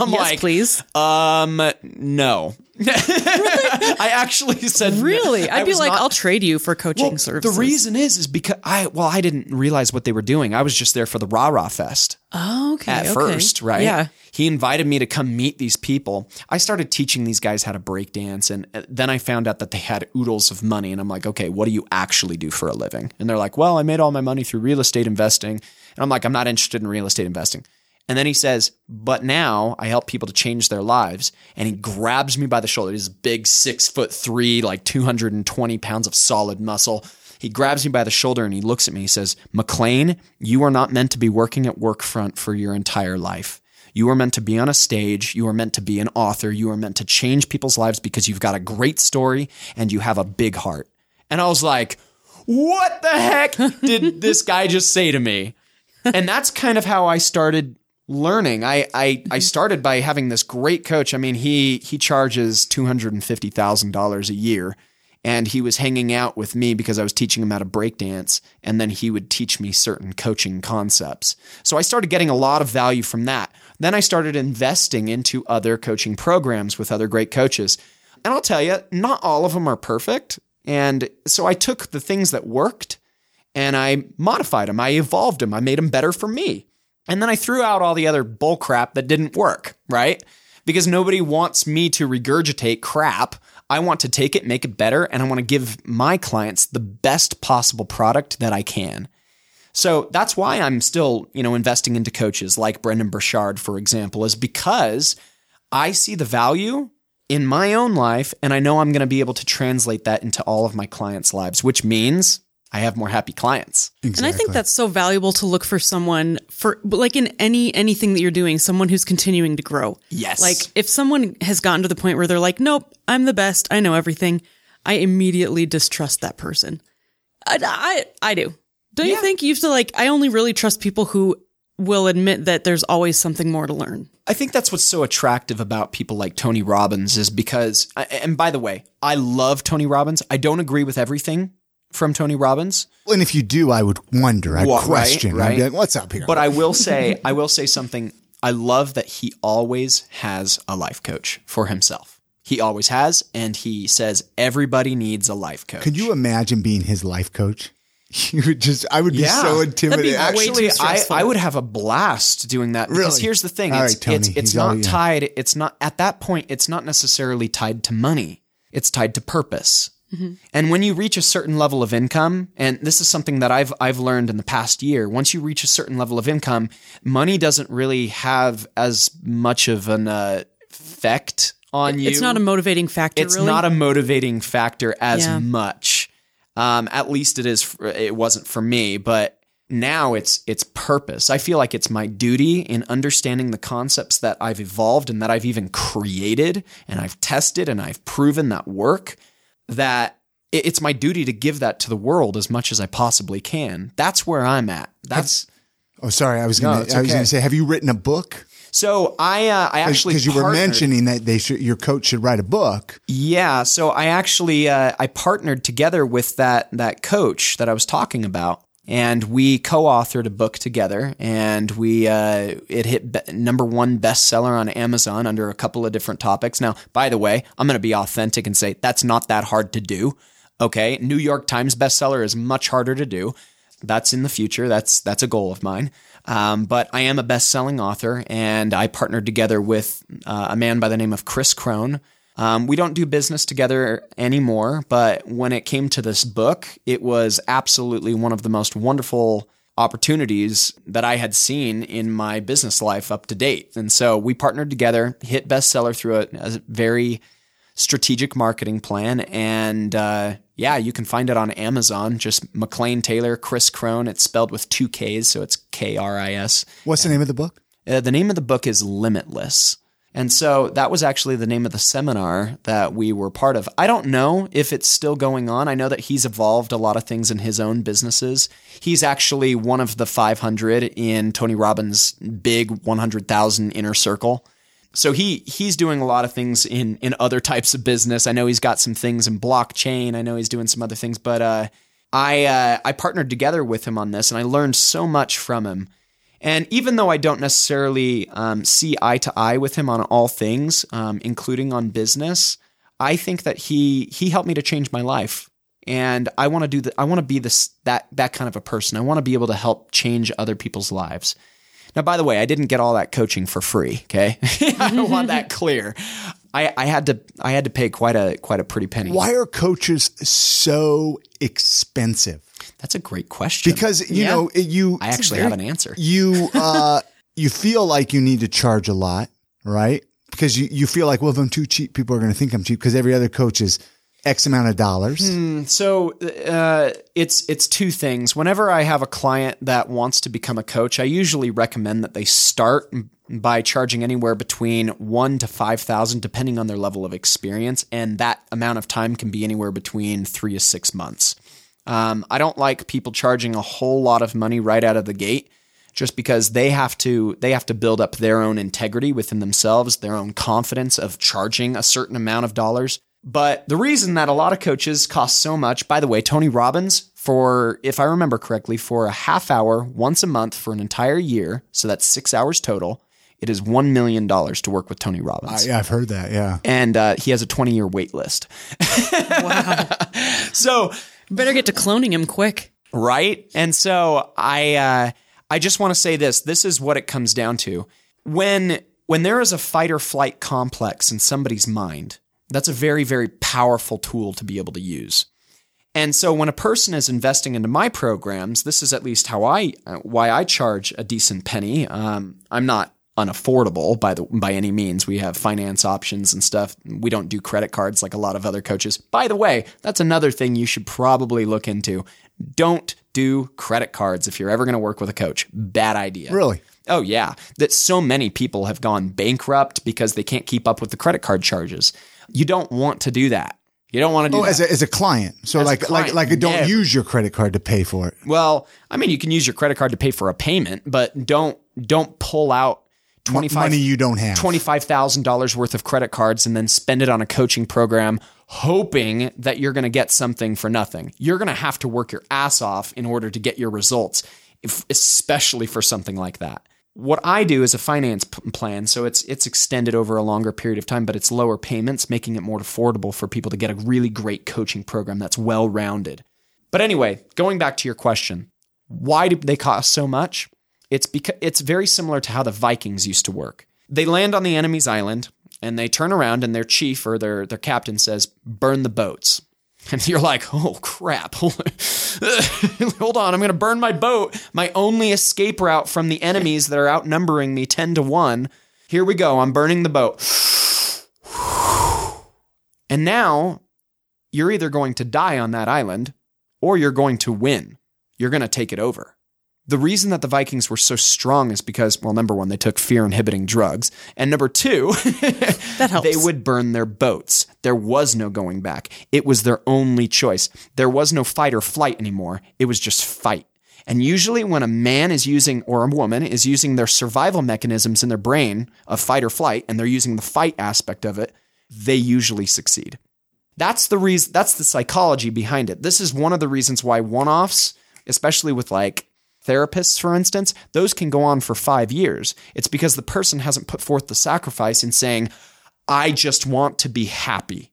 I'm yes, like, please. um, no. I actually said. Really? I'd be like, not- I'll trade you for coaching Well, services. The reason is, is because I, well, I didn't realize what they were doing. I was just there for the rah rah fest Oh, okay. at okay. first, right? Yeah. He invited me to come meet these people. I started teaching these guys how to break dance, and uh, then I found out that they had oodles of money. And I'm like, okay, what do you actually do for a living? And they're like, well, I made all my money through real estate investing. And I'm like, I'm not interested in real estate investing. And then he says, but now I help people to change their lives. And he grabs me by the shoulder. He's big, six foot three, like 220 pounds of solid muscle. He grabs me by the shoulder and he looks at me. He says, McLean, you are not meant to be working at Workfront for your entire life. You are meant to be on a stage. You are meant to be an author. You are meant to change people's lives because you've got a great story and you have a big heart. And I was like, what the heck did this guy just say to me? And that's kind of how I started learning. I, I, I mm-hmm. started by having this great coach. I mean, he, he charges $250,000 a year and he was hanging out with me because I was teaching him how to break dance, and then he would teach me certain coaching concepts. So I started getting a lot of value from that. Then I started investing into other coaching programs with other great coaches. And I'll tell you, not all of them are perfect. And so I took the things that worked and I modified them. I evolved them. I made them better for me. And then I threw out all the other bull crap that didn't work, right? Because nobody wants me to regurgitate crap. I want to take it, make it better, and I want to give my clients the best possible product that I can. So that's why I'm still, you know, investing into coaches like Brendon Burchard, for example, is because I see the value in my own life and I know I'm going to be able to translate that into all of my clients' lives, which means I have more happy clients. And I think that's so valuable to look for someone for like in any anything that you're doing, someone who's continuing to grow. Yes. Like if someone has gotten to the point where they're like, "Nope, I'm the best. I know everything." I immediately distrust that person. I I, I do. Don't you think you have to like I only really trust people who will admit that there's always something more to learn. I think that's what's so attractive about people like Tony Robbins is because, and by the way, I love Tony Robbins. I don't agree with everything from Tony Robbins, Well, And if you do, I would wonder. I'd What, right, question. I'd be like, what's up here? but I will say, I will say something. I love that he always has a life coach for himself. He always has, and he says everybody needs a life coach. Could you imagine being his life coach? You would just, I would be Yeah. so That'd be intimidated. Actually, I. I would have a blast doing that because Really? here's the thing: All it's right, Tony, it's, it's all- not yeah. tied. It's not at that point. It's not necessarily tied to money. It's tied to purpose. And when you reach a certain level of income, and this is something that I've I've learned in the past year, once you reach a certain level of income, money doesn't really have as much of an uh, effect on you. It's not a motivating factor It's really. not a motivating factor as Yeah. much. Um, at least it is. For, it wasn't for me, but now it's it's purpose. I feel like it's my duty in understanding the concepts that I've evolved and that I've even created and I've tested and I've proven that work. That it's my duty to give that to the world as much as I possibly can. That's where I'm at. That's oh, sorry. I was going it's to, I was okay. going to say, have you written a book? so I uh, I actually Because you were mentioning that they should, your coach should write a book. Yeah, so I actually uh, I partnered together with that that coach that I was talking about, and we co-authored a book together, and we uh, it hit be- number one bestseller on Amazon under a couple of different topics. Now, by the way, I'm going to be authentic and say that's not that hard to do. Okay, New York Times bestseller is much harder to do. That's in the future. That's that's a goal of mine. Um, but I am a best-selling author, and I partnered together with uh, a man by the name of Kris Krone. Um, we don't do business together anymore, but when it came to this book, it was absolutely one of the most wonderful opportunities that I had seen in my business life up to date. And so we partnered together, hit bestseller through a, a very strategic marketing plan. And uh, yeah, you can find it on Amazon. Just McLean Taylor, Kris Krone. It's spelled with two Ks, so it's K R I S. What's the name of the book? Uh, the name of the book is Limitless. And so that was actually the name of the seminar that we were part of. I don't know if it's still going on. I know that he's evolved a lot of things in his own businesses. He's actually one of the 500 in Tony Robbins' big 100,000 inner circle. So he he's doing a lot of things in in other types of business. I know he's got some things in blockchain. I know he's doing some other things, but uh, I uh, I partnered together with him on this, and I learned so much from him. And even though I don't necessarily um, see eye to eye with him on all things, um, including on business, I think that he he helped me to change my life. And I want to do that. I want to be this that that kind of a person. I want to be able to help change other people's lives. Now, by the way, I didn't get all that coaching for free. Okay, I don't want that clear. I, I had to I had to pay quite a quite a pretty penny. Why are coaches so expensive? That's a great question. Because you Yeah. know you I actually have an answer. you uh you feel like you need to charge a lot, right? Because you, you feel like, well, if I'm too cheap, people are going to think I'm cheap because every other coach is X amount of dollars. So uh, it's it's two things. Whenever I have a client that wants to become a coach, I usually recommend that they start by charging anywhere between one to five thousand, depending on their level of experience, and that amount of time can be anywhere between three to six months. Um, I don't like people charging a whole lot of money right out of the gate just because they have to they have to build up their own integrity within themselves, their own confidence of charging a certain amount of dollars. But the reason that a lot of coaches cost so much, by the way, Tony Robbins for if I remember correctly, for a half hour once a month for an entire year, so that's 6 hours total, it is 1 million dollars to work with Tony Robbins Yeah, I've heard that. Yeah. and uh, he has a 20 year wait list. Wow. So, Better get to cloning him quick. right? And so I uh, I just want to say this. This is what it comes down to. When when there is a fight or flight complex in somebody's mind, that's a very very powerful tool to be able to use. And so when a person is investing into my programs, this is at least how I uh, why I charge a decent penny. Um, I'm not unaffordable by the by any means. We have finance options and stuff. We don't do credit cards like a lot of other coaches. By the way, that's another thing you should probably look into. Don't do credit cards if you're ever going to work with a coach. Bad idea. Really? Oh yeah, that so many people have gone bankrupt because they can't keep up with the credit card charges. You don't want to do that. You don't want to do Oh, that. as a, as a client. So As like, client, like, like don't never. use your credit card to pay for it. Well, I mean, you can use your credit card to pay for a payment, but don't don't pull out twenty five Money you don't have. twenty-five thousand dollars worth of credit cards and then spend it on a coaching program, hoping that you're going to get something for nothing. You're going to have to work your ass off in order to get your results, if, especially for something like that. What I do is a finance p- plan, so it's it's extended over a longer period of time, but it's lower payments, making it more affordable for people to get a really great coaching program that's well rounded. But anyway, going back to your question, why do they cost so much? It's because it's very similar to how the Vikings used to work. They land on the enemy's island and they turn around and their chief or their their captain says, "Burn the boats." And you're like, "Oh crap. Hold on, I'm going to burn my boat, my only escape route from the enemies that are outnumbering me 10 to 1. Here we go. I'm burning the boat." And now you're either going to die on that island or you're going to win. You're going to take it over. The reason that the Vikings were so strong is because, well, number one, they took fear inhibiting drugs. And number two, That helps. they would burn their boats. There was no going back. It was their only choice. There was no fight or flight anymore. It was just fight. And usually, when a man is using, or a woman is using their survival mechanisms in their brain of fight or flight, and they're using the fight aspect of it, they usually succeed. That's the reason, that's the psychology behind it. This is one of the reasons why one offs, especially with like therapists, for instance, those can go on for five years. It's because the person hasn't put forth the sacrifice in saying, I just want to be happy.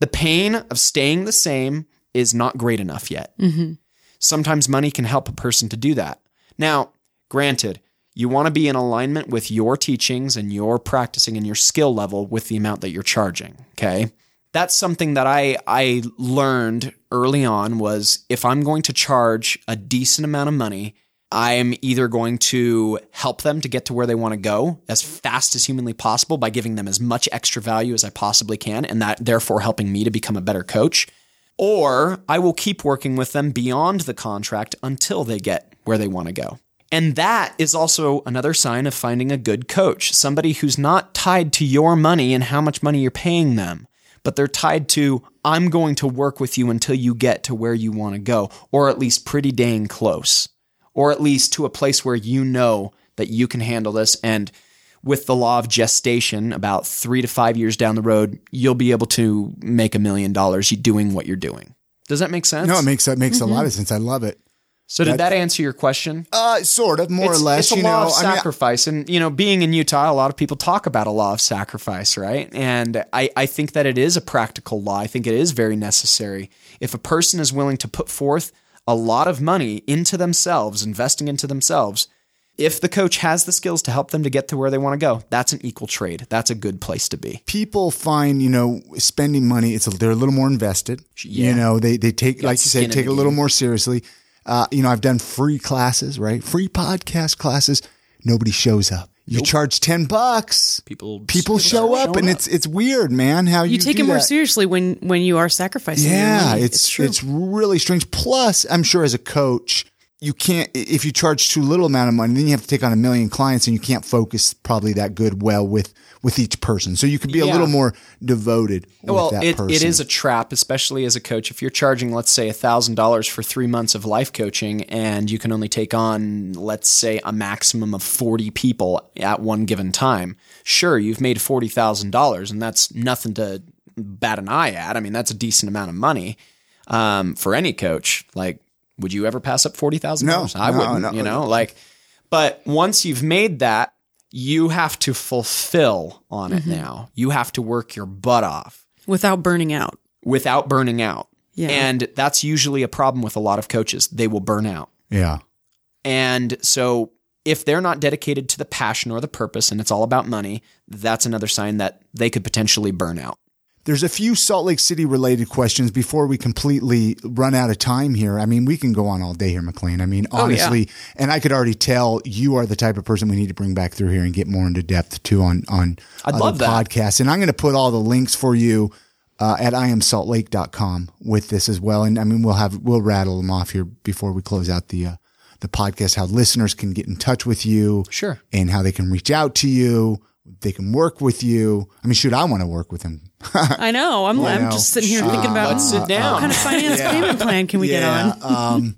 The pain of staying the same is not great enough yet. Mm-hmm. Sometimes money can help a person to do that. Now, granted, you want to be in alignment with your teachings and your practicing and your skill level with the amount that you're charging. Okay. That's something that I, I learned early on was if I'm going to charge a decent amount of money, I'm either going to help them to get to where they want to go as fast as humanly possible by giving them as much extra value as I possibly can, and that therefore helping me to become a better coach. Or I will keep working with them beyond the contract until they get where they want to go. And that is also another sign of finding a good coach, somebody who's not tied to your money and how much money you're paying them, but they're tied to, I'm going to work with you until you get to where you want to go, or at least pretty dang close, or at least to a place where you know that you can handle this. And with the law of gestation, about three to five years down the road, you'll be able to make a million dollars doing what you're doing. Does that make sense? No, it makes that makes a lot of sense. I love it. So did that answer your question? Uh, sort of, more it's, or less. It's a you law know, of I mean, sacrifice, and you know, being in Utah, a lot of people talk about a law of sacrifice, right? And I, I think that it is a practical law. I think it is very necessary. If a person is willing to put forth a lot of money into themselves, investing into themselves, if the coach has the skills to help them to get to where they want to go, that's an equal trade. That's a good place to be. people find you know spending money it's a, they're a little more invested Yeah. you know they they take like you say take a little more seriously uh, you know i've done free classes right free podcast classes nobody shows up you charge 10 bucks People people show up and it's it's weird man how you, You take do it more that. seriously when when you are sacrificing. your yeah money. it's true. it's really strange plus i'm sure as a coach you can't if you charge too little amount of money then you have to take on a million clients and you can't focus probably that good well with with each person so you could be a little more devoted well, that it, person it is a trap, especially as a coach. If you're charging, let's say, $1,000 for three months of life coaching and you can only take on, let's say, a maximum of 40 people at one given time, sure, you've made $40,000 and that's nothing to bat an eye at. I mean, that's a decent amount of money um, for any coach. Like, would you ever pass up $40,000? No, I no, wouldn't, no. you know, like, but once you've made that, you have to fulfill on Mm-hmm. it now. You have to work your butt off without burning out. without burning out. Yeah. And that's usually a problem with a lot of coaches. They will burn out. yeah And so if they're not dedicated to the passion or the purpose and it's all about money, that's another sign that they could potentially burn out. There's a few Salt Lake City related questions before we completely run out of time here. I mean, we can go on all day here, McLean. I mean, Oh, honestly, and I could already tell you are the type of person we need to bring back through here and get more into depth too on on I'd love that. podcasts. And I'm going to put all the links for you uh, at iamsaltlake.com with this as well. And I mean, we'll have we'll rattle them off here before we close out the uh, the podcast. How listeners can get in touch with you, Sure. and how they can reach out to you. They can work with you. I mean, shoot, I want to work with them. I know. I'm, I'm know. just sitting here thinking about Let's sit hmm, down. what kind of finance payment plan can we get on? um,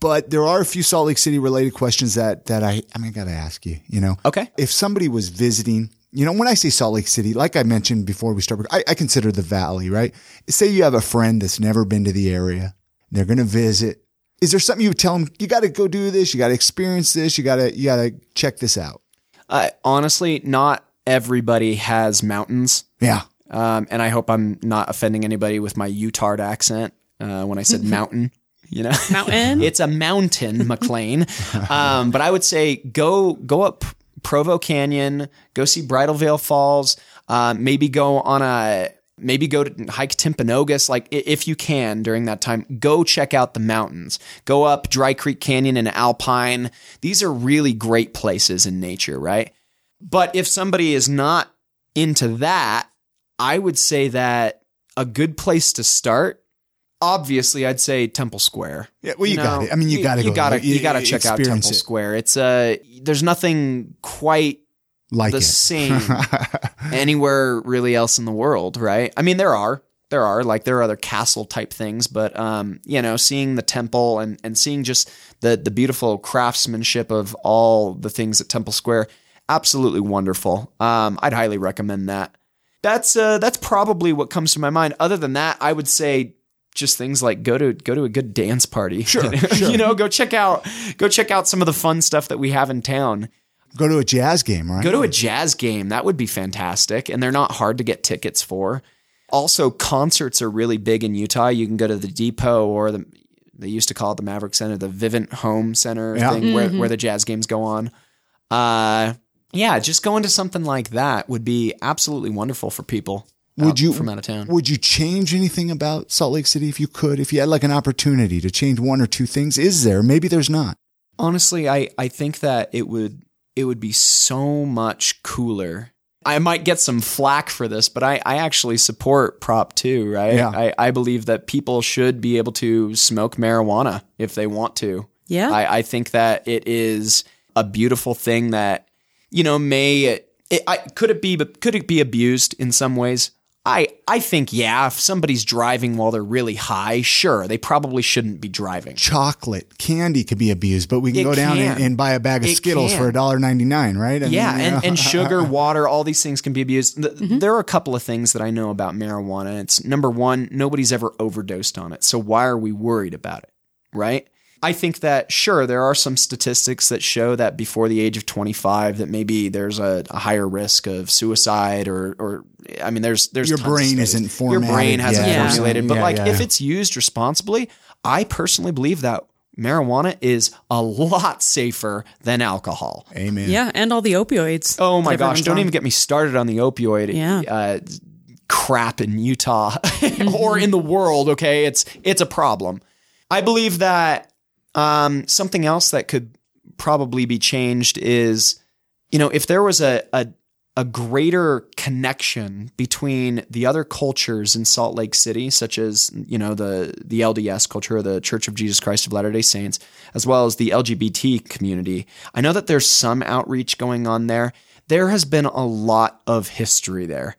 but there are a few Salt Lake City related questions that that I I mean I got to ask you. You know, Okay. if somebody was visiting, you know, when I say Salt Lake City, like I mentioned before we start, I, I consider the Valley, right? Say you have a friend that's never been to the area, they're going to visit. Is there something you would tell them? You got to go do this. You got to experience this. You got to you got to check this out. Uh, honestly, not everybody has mountains. Yeah. Um, and I hope I'm not offending anybody with my Utah accent uh, when I said mountain. You know, Mountain? it's a mountain, McLean. um, but I would say go go up Provo Canyon, go see Bridal Veil Falls, uh, maybe go on a maybe go to hike Timpanogos. Like if you can during that time, go check out the mountains. Go up Dry Creek Canyon and Alpine. These are really great places in nature, right? But if somebody is not into that, I would say that a good place to start. Obviously, I'd say Temple Square. Yeah, well, you got it. I mean, you gotta you gotta. You- you gotta check out Temple it. Square. It's uh there's nothing quite Like the it. same anywhere really else in the world, right? I mean, there are there are like there are other castle type things, but um, you know, seeing the temple and and seeing just the the beautiful craftsmanship of all the things at Temple Square, absolutely wonderful. Um, I'd highly recommend that. That's uh that's probably what comes to my mind. Other than that, I would say just things like go to go to a good dance party. Sure, you know, go check out go check out some of the fun stuff that we have in town. Go to a jazz game, right? Go to a jazz game. That would be fantastic. And they're not hard to get tickets for. Also, concerts are really big in Utah. You can go to the Depot or the they used to call it the Maverik Center, the Vivint Home Center Yeah. thing where, where the jazz games go on. Uh yeah, just going to something like that would be absolutely wonderful for people. Would you from out of town? Would you change anything about Salt Lake City if you could? If you had like an opportunity to change one or two things, is there? Maybe there's not. honestly i i think that it would it would be so much cooler i might get some flack for this but i i actually support prop 2 right Yeah. i i believe that people should be able to smoke marijuana if they want to Yeah. i i think that it is a beautiful thing that you know may it, I, could it be but could it be abused in some ways I, I think yeah if somebody's driving while they're really high sure they probably shouldn't be driving Chocolate, candy could be abused, but we can It go down and, can. and buy a bag of It Skittles can. for a dollar ninety nine, right? I yeah, mean, you and, know. and sugar, water, all these things can be abused. Th- mm-hmm. There are a couple of things that I know about marijuana. It's number one, nobody's ever overdosed on it. So why are we worried about it? Right? I think that sure there are some statistics that show that before the age of 25 that maybe there's a, a higher risk of suicide or or I mean there's there's Your tons brain studies. isn't your brain hasn't yet or formulated but Yeah, like yeah, if yeah. it's used responsibly I personally believe that marijuana is a lot safer than alcohol. Amen. Yeah, and all the opioids. Oh my gosh, don't on. even get me started on the opioid Yeah. uh, crap in Utah or in the world, okay? It's it's a problem. I believe that um, something else that could probably be changed is, you know, if there was a, a a greater connection between the other cultures in Salt Lake City, such as you know the the LDS culture, the Church of Jesus Christ of Latter Day Saints, as well as the LGBT community. I know that there's some outreach going on there. There has been a lot of history there,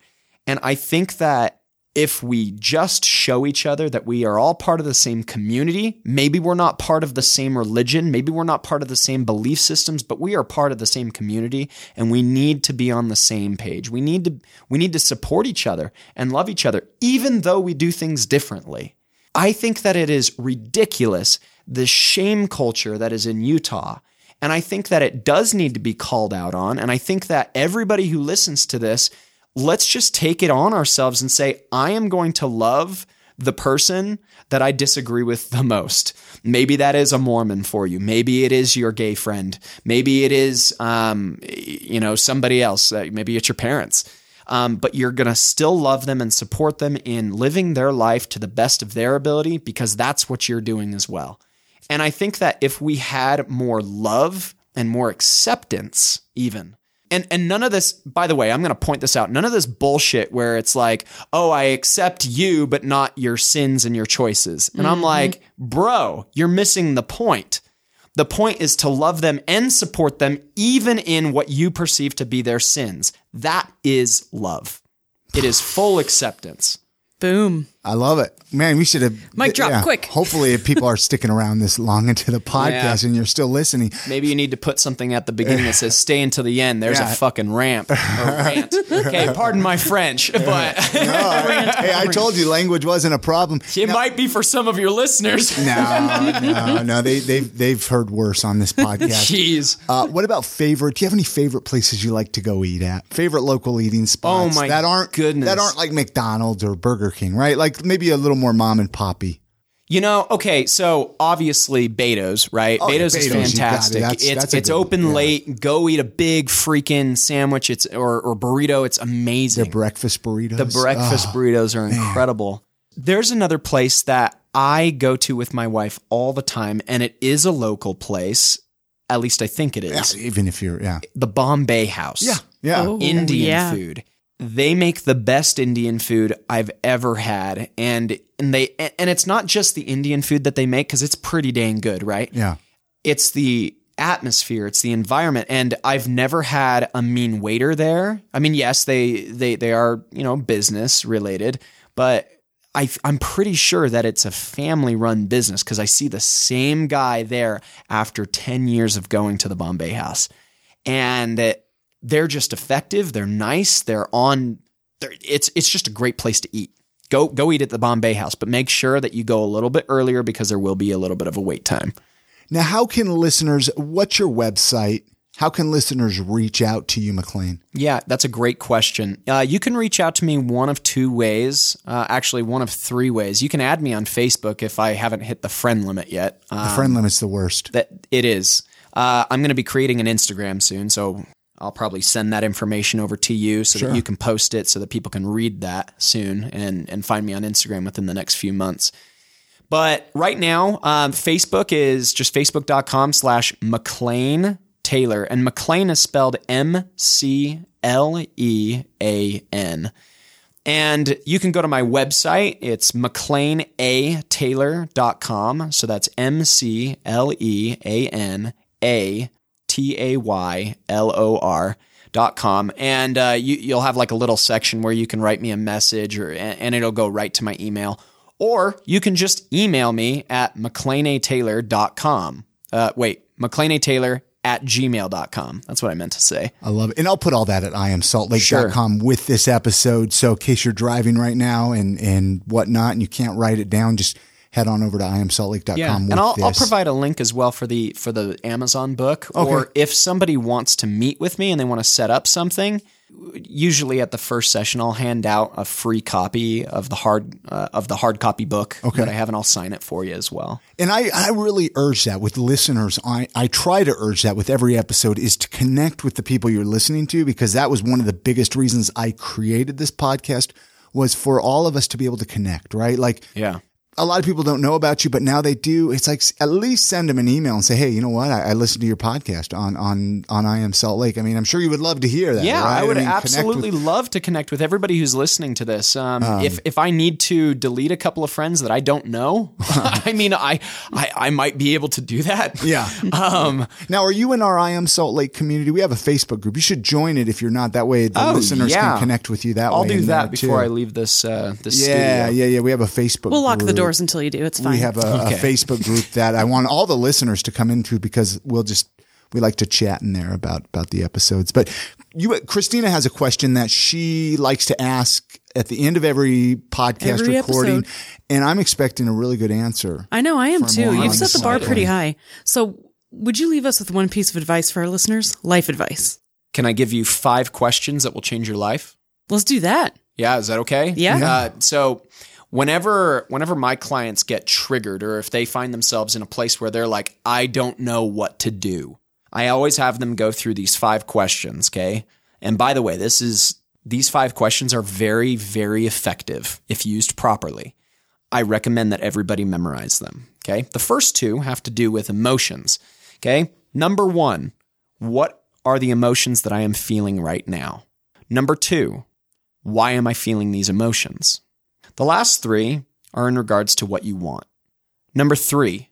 and I think that if we just show each other that we are all part of the same community, maybe we're not part of the same religion, maybe we're not part of the same belief systems, but we are part of the same community and we need to be on the same page. We need to we need to support each other and love each other even though we do things differently. I think that it is ridiculous the shame culture that is in Utah. And I think that it does need to be called out on and I think that everybody who listens to this let's just take it on ourselves and say, I am going to love the person that I disagree with the most. Maybe that is a Mormon for you. Maybe it is your gay friend. Maybe it is, um, you know, somebody else. Uh, Maybe it's your parents. Um, but you're going to still love them and support them in living their life to the best of their ability because that's what you're doing as well. And I think that if we had more love and more acceptance, even, and and none of this by the way i'm going to point this out none of this bullshit where it's like oh i accept you but not your sins and your choices. And i'm mm-hmm. like bro you're missing the point. The point is to love them and support them even in what you perceive to be their sins. That is love. It is full acceptance. Boom. I love it. Man, we should have. Mic drop, quick. Hopefully, if people are sticking around this long into the podcast and you're still listening, maybe you need to put something at the beginning that says stay until the end there's Yeah. a fucking ramp or rant okay pardon my french but hey, I told you language wasn't a problem. it might be for some of your listeners No, no, no. They they've they've heard worse on this podcast. Jeez. Uh, what about favorite? Do you have any favorite places you like to go eat at? Favorite local eating spots? Oh, my that aren't goodness. That aren't like McDonald's or Burger King, right? Like maybe a little more mom and poppy. You know, okay, so obviously Beto's, right? Oh, yeah, Beto's is Beto's, it. fantastic. That's- it's that's it's good one. open Yeah. late. Go eat a big freaking sandwich. It's or, or burrito. It's amazing. The breakfast burritos. the breakfast Oh, burritos are incredible. There's another place that I go to with my wife all the time, and it is a local place. At least I think it is. yeah, even if you're yeah The Bombay House. yeah yeah. Oh. Indian yeah. food. They make the best Indian food I've ever had, and and they and it's not just the Indian food that they make because it's pretty dang good, right? Yeah. It's the atmosphere, it's the environment, and I've never had a mean waiter there. I mean, yes, they they they are you know business related, but I, I'm pretty sure that it's a family run business because I see the same guy there after 10 years of going to the Bombay House. And uh, they're just effective. They're nice. They're on. They're, it's it's just a great place to eat. Go go eat at the Bombay House, but make sure that you go a little bit earlier because there will be a little bit of a wait time. Now, how can listeners? What's your website? How can listeners reach out to you, McLean? Yeah, that's a great question. Uh, you can reach out to me one of two ways. Uh, actually, one of three ways. You can add me on Facebook if I haven't hit the friend limit yet. Uh, The friend limit's the worst. that it is. Uh, I'm going to be creating an Instagram soon, so I'll probably send that information over to you so that you can post it so that people can read that soon and and find me on Instagram within the next few months. But right now, um, Facebook is just facebook.com slash McLean Taylor. And McLean is spelled M C L E A N. And you can go to my website. It's McLeanATaylor.com. So that's M C L E A N A T A Y L O R. Dot com and uh, you, you'll have like a little section where you can write me a message or and it'll go right to my email or you can just email me at mcleanataylor.com uh, wait mcleanataylor at gmail.com that's what i meant to say I love it. And I'll put all that at iamsaltlake.com with this episode. So in case you're driving right now and, and whatnot and you can't write it down, just head on over to iamsaltlake.com. Yeah, with and I'll, I'll provide a link as well for the for the Amazon book. Or if somebody wants to meet with me and they want to set up something, usually at the first session, I'll hand out a free copy of the hard uh, of the hard copy book that I have, and I'll sign it for you as well. And I, I really urge that with listeners. I, I try to urge that with every episode is to connect with the people you're listening to because that was one of the biggest reasons I created this podcast was for all of us to be able to connect, right? Like Yeah. A lot of people don't know about you, but now they do. It's like at least send them an email and say, Hey, you know what? I, I listened to your podcast on, on, on I am Salt Lake. I mean, I'm sure you would love to hear that. Yeah, right? I would mean, absolutely with- love to connect with everybody who's listening to this. Um, if if I need to delete a couple of friends that I don't know, I mean, I, I I might be able to do that. yeah. Um, Now, are you in our I am Salt Lake community? We have a Facebook group. You should join it if you're not. That way, the Oh, listeners yeah. can connect with you that way. I'll way. do that before too. I leave this uh, this Yeah, studio. yeah, yeah. We have a Facebook. We'll lock the group. Doors until you do. It's fine. We have a, a Facebook group that I want all the listeners to come into because we'll just we like to chat in there about about the episodes. But you, Christina, has a question that she likes to ask at the end of every podcast Every recording, episode. and I'm expecting a really good answer. I know I am too. You've set the the bar pretty high. So, would you leave us with one piece of advice for our listeners? Life advice. Can I give you five questions that will change your life? Let's do that. Yeah, is that okay? Yeah. Uh, so whenever whenever my clients get triggered or if they find themselves in a place where they're like, I don't know what to do, I always have them go through these five questions. Okay. And by the way, this is these five questions are very, very effective if used properly. I recommend that everybody memorize them. Okay. The first two have to do with emotions. Okay. Number one, what are the emotions that I am feeling right now? Number two, why am I feeling these emotions? The last three are in regards to what you want. Number three,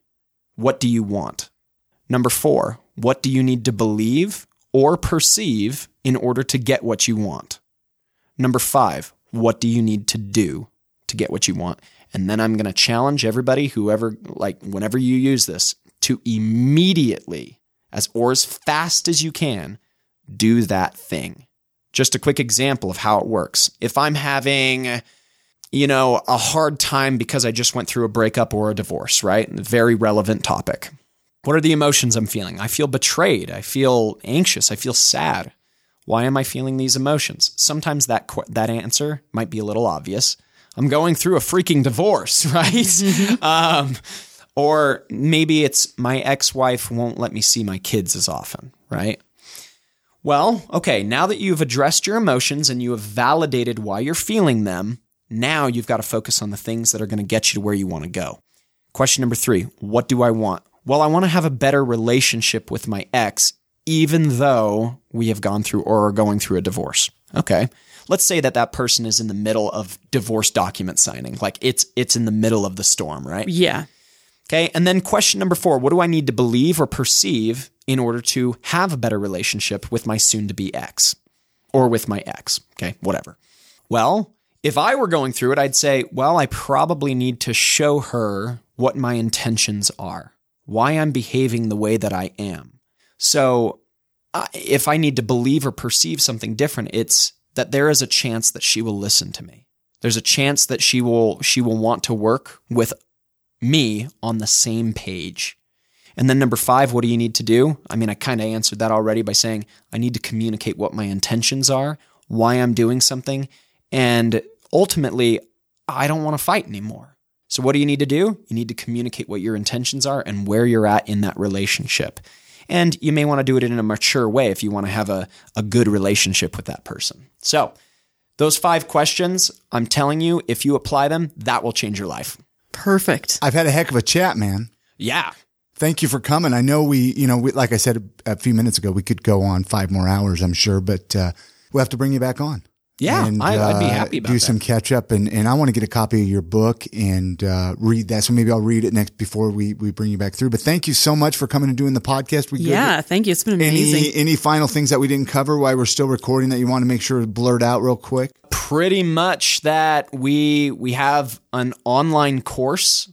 what do you want? Number four, what do you need to believe or perceive in order to get what you want? Number five, what do you need to do to get what you want? And then I'm going to challenge everybody, whoever, like, whenever you use this, to immediately, as or as fast as you can, do that thing. Just a quick example of how it works. If I'm having, you know, a hard time because I just went through a breakup or a divorce, right? Very relevant topic. What are the emotions I'm feeling? I feel betrayed. I feel anxious. I feel sad. Why am I feeling these emotions? Sometimes that qu- that answer might be a little obvious. I'm going through a freaking divorce, right? um, or maybe it's my ex-wife won't let me see my kids as often, right? Well, okay, now that you've addressed your emotions and you have validated why you're feeling them, now you've got to focus on the things that are going to get you to where you want to go. Question number three What do I want? Well, I want to have a better relationship with my ex, even though we have gone through or are going through a divorce. Okay. Let's say that that person is in the middle of divorce document signing. Like it's, it's in the middle of the storm, right? Yeah. Okay. And then question number four What do I need to believe or perceive in order to have a better relationship with my soon to be ex or with my ex? Okay. Whatever. Well, if I were going through it, I'd say, well, I probably need to show her what my intentions are, why I'm behaving the way that I am. So if I need to believe or perceive something different, it's that there is a chance that she will listen to me. There's a chance that she will she will want to work with me on the same page. And then number five, what do you need to do? I mean, I kind of answered that already by saying I need to communicate what my intentions are, why I'm doing something, and ultimately, I don't want to fight anymore. So, what do you need to do? You need to communicate what your intentions are and where you're at in that relationship. And you may want to do it in a mature way if you want to have a, a good relationship with that person. So, those five questions, I'm telling you, if you apply them, that will change your life. Perfect. I've had a heck of a chat, man. Yeah. Thank you for coming. I know we, you know, we, like I said a, a few minutes ago, we could go on five more hours, I'm sure, but uh, we'll have to bring you back on. Yeah, I- I'd be happy about do that. some catch up, and, and I want to get a copy of your book and uh, read that. So maybe I'll read it next before we, we bring you back through. But thank you so much for coming and doing the podcast. We good? Yeah. Thank you. It's been amazing. Any any final things that we didn't cover while we're still recording that you want to make sure blurred out real quick? pretty much that we we have an online course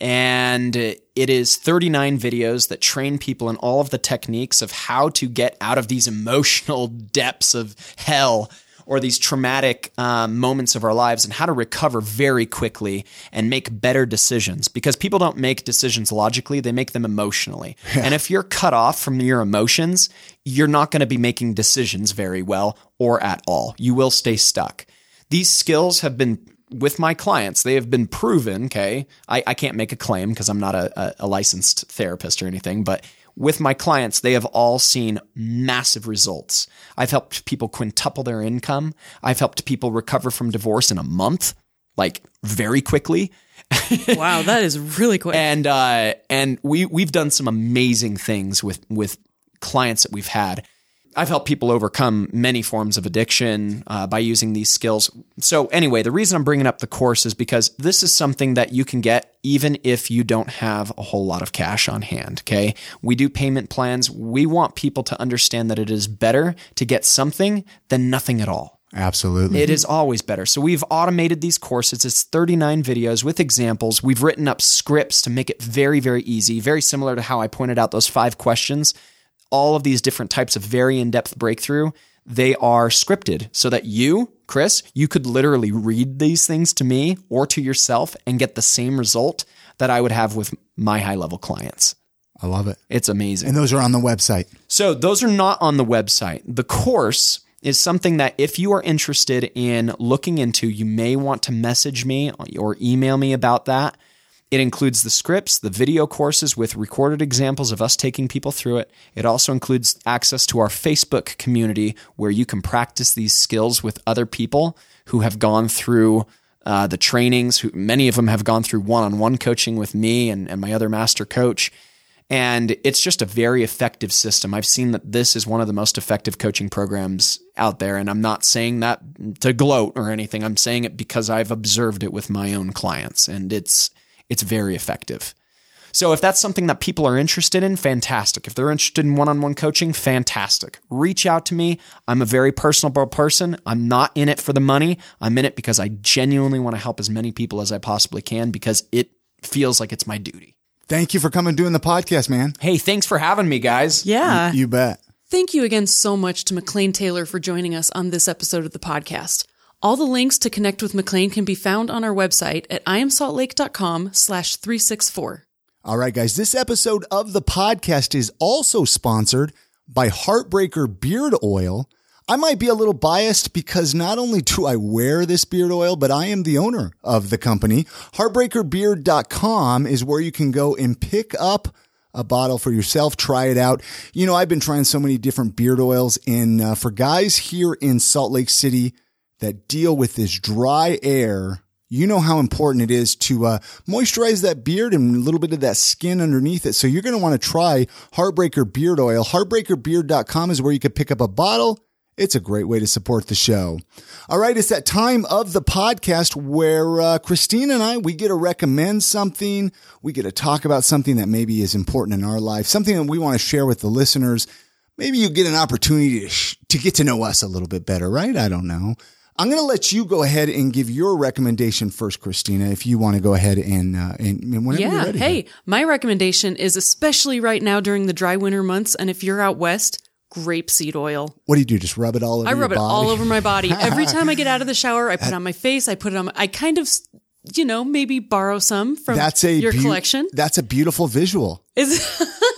and it is 39 videos that train people in all of the techniques of how to get out of these emotional depths of hell or these traumatic um, moments of our lives and how to recover very quickly and make better decisions because people don't make decisions logically, they make them emotionally. and if you're cut off from your emotions, you're not going to be making decisions very well or at all. You will stay stuck. These skills have been with my clients, they have been proven. Okay. I, I can't make a claim because I'm not a, a, a licensed therapist or anything, but with my clients, they have all seen massive results. I've helped people quintuple their income. I've helped people recover from divorce in a month, like very quickly. wow, that is really quick. And uh, and we we've done some amazing things with with clients that we've had. I've helped people overcome many forms of addiction uh, by using these skills. So, anyway, the reason I'm bringing up the course is because this is something that you can get even if you don't have a whole lot of cash on hand. Okay. We do payment plans. We want people to understand that it is better to get something than nothing at all. Absolutely. It is always better. So we've automated these courses. It's 39 videos with examples. We've written up scripts to make it very, very easy, very similar to how I pointed out those five questions all of these different types of very in depth breakthrough, they are scripted so that you, Kris, you could literally read these things to me or to yourself and get the same result that I would have with my high level clients. I love it. It's amazing. And those are on the website. So those are not on the website. The course is something that if you are interested in looking into, you may want to message me or email me about that. It includes the scripts, the video courses with recorded examples of us taking people through it. It also includes access to our Facebook community where you can practice these skills with other people who have gone through uh, the trainings. Who, many of them have gone through one on one coaching with me and, and my other master coach. And it's just a very effective system. I've seen that this is one of the most effective coaching programs out there. And I'm not saying that to gloat or anything. I'm saying it because I've observed it with my own clients. And it's, it's very effective. So if that's something that people are interested in, fantastic. If they're interested in one-on-one coaching, fantastic. Reach out to me. I'm a very personable person. I'm not in it for the money. I'm in it because I genuinely want to help as many people as I possibly can because it feels like it's my duty. Thank you for coming doing the podcast, man. Hey, thanks for having me, guys. yeah. You bet. Thank you again so much to McLean Taylor for joining us on this episode of the podcast. All the links to connect with McLean can be found on our website at iamsaltlake.com slash 364. All right, guys, this episode of the podcast is also sponsored by Heartbreaker Beard Oil. I might be a little biased because not only do I wear this beard oil, but I am the owner of the company. Heartbreakerbeard.com is where you can go and pick up a bottle for yourself, try it out. You know, I've been trying so many different beard oils, and uh, for guys here in Salt Lake City that deal with this dry air, you know how important it is to uh, moisturize that beard and a little bit of that skin underneath it. So you're going to want to try Heartbreaker Beard Oil. Heartbreakerbeard.com is where you can pick up a bottle. It's a great way to support the show. All right, it's that time of the podcast where uh, Christine and I we get to recommend something, we get to talk about something that maybe is important in our life, something that we want to share with the listeners. Maybe you get an opportunity to, sh- to get to know us a little bit better, right? I don't know. I'm going to let you go ahead and give your recommendation first, Christina, if you want to go ahead and, uh, and, and whenever you're Yeah. ready. Hey, my recommendation is especially right now during the dry winter months. And if you're out west, grapeseed oil. What do you do? Just rub it all over I rub it body? all over my body. Every time I get out of the shower, I put it on my face. I put it on, I kind of, you know, maybe borrow some from That's a your beau- collection. That's a beautiful visual. Is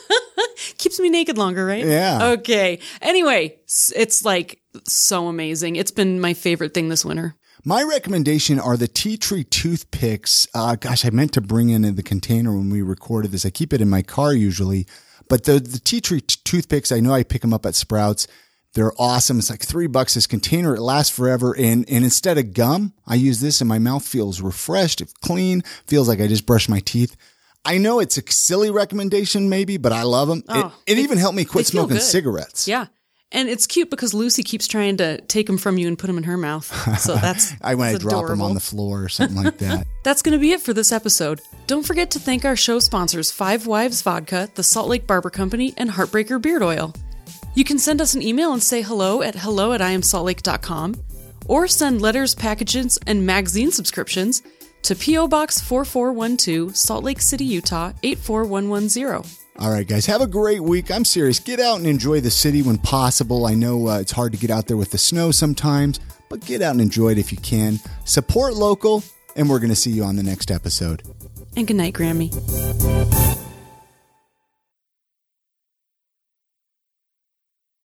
keeps me naked longer, right? Yeah. Okay. Anyway, it's like so amazing. It's been my favorite thing this winter. My recommendation are the tea tree toothpicks. Uh, gosh, I meant to bring in the container when we recorded this. I keep it in my car usually, but the the tea tree t- toothpicks, I know I pick them up at Sprouts. They're awesome. It's like three bucks this container. It lasts forever. And and instead of gum, I use this, and my mouth feels refreshed, it's clean, feels like I just brushed my teeth. I know it's a silly recommendation, maybe, but I love them. Oh, it, it even helped me quit smoking good. cigarettes. Yeah. And it's cute because Lucy keeps trying to take them from you and put them in her mouth. So that's I when I that's drop them on the floor or something like that. That's going to be it for this episode. Don't forget to thank our show sponsors Five Wives Vodka, the Salt Lake Barber Company, and Heartbreaker Beard Oil. You can send us an email and say hello at hello at iamsaltlake.com or send letters, packages, and magazine subscriptions to P.O. Box 4412, Salt Lake City, Utah 84110. All right, guys, have a great week. I'm serious. Get out and enjoy the city when possible. I know uh, it's hard to get out there with the snow sometimes, but get out and enjoy it if you can. Support local, and we're going to see you on the next episode. And good night, Grammy.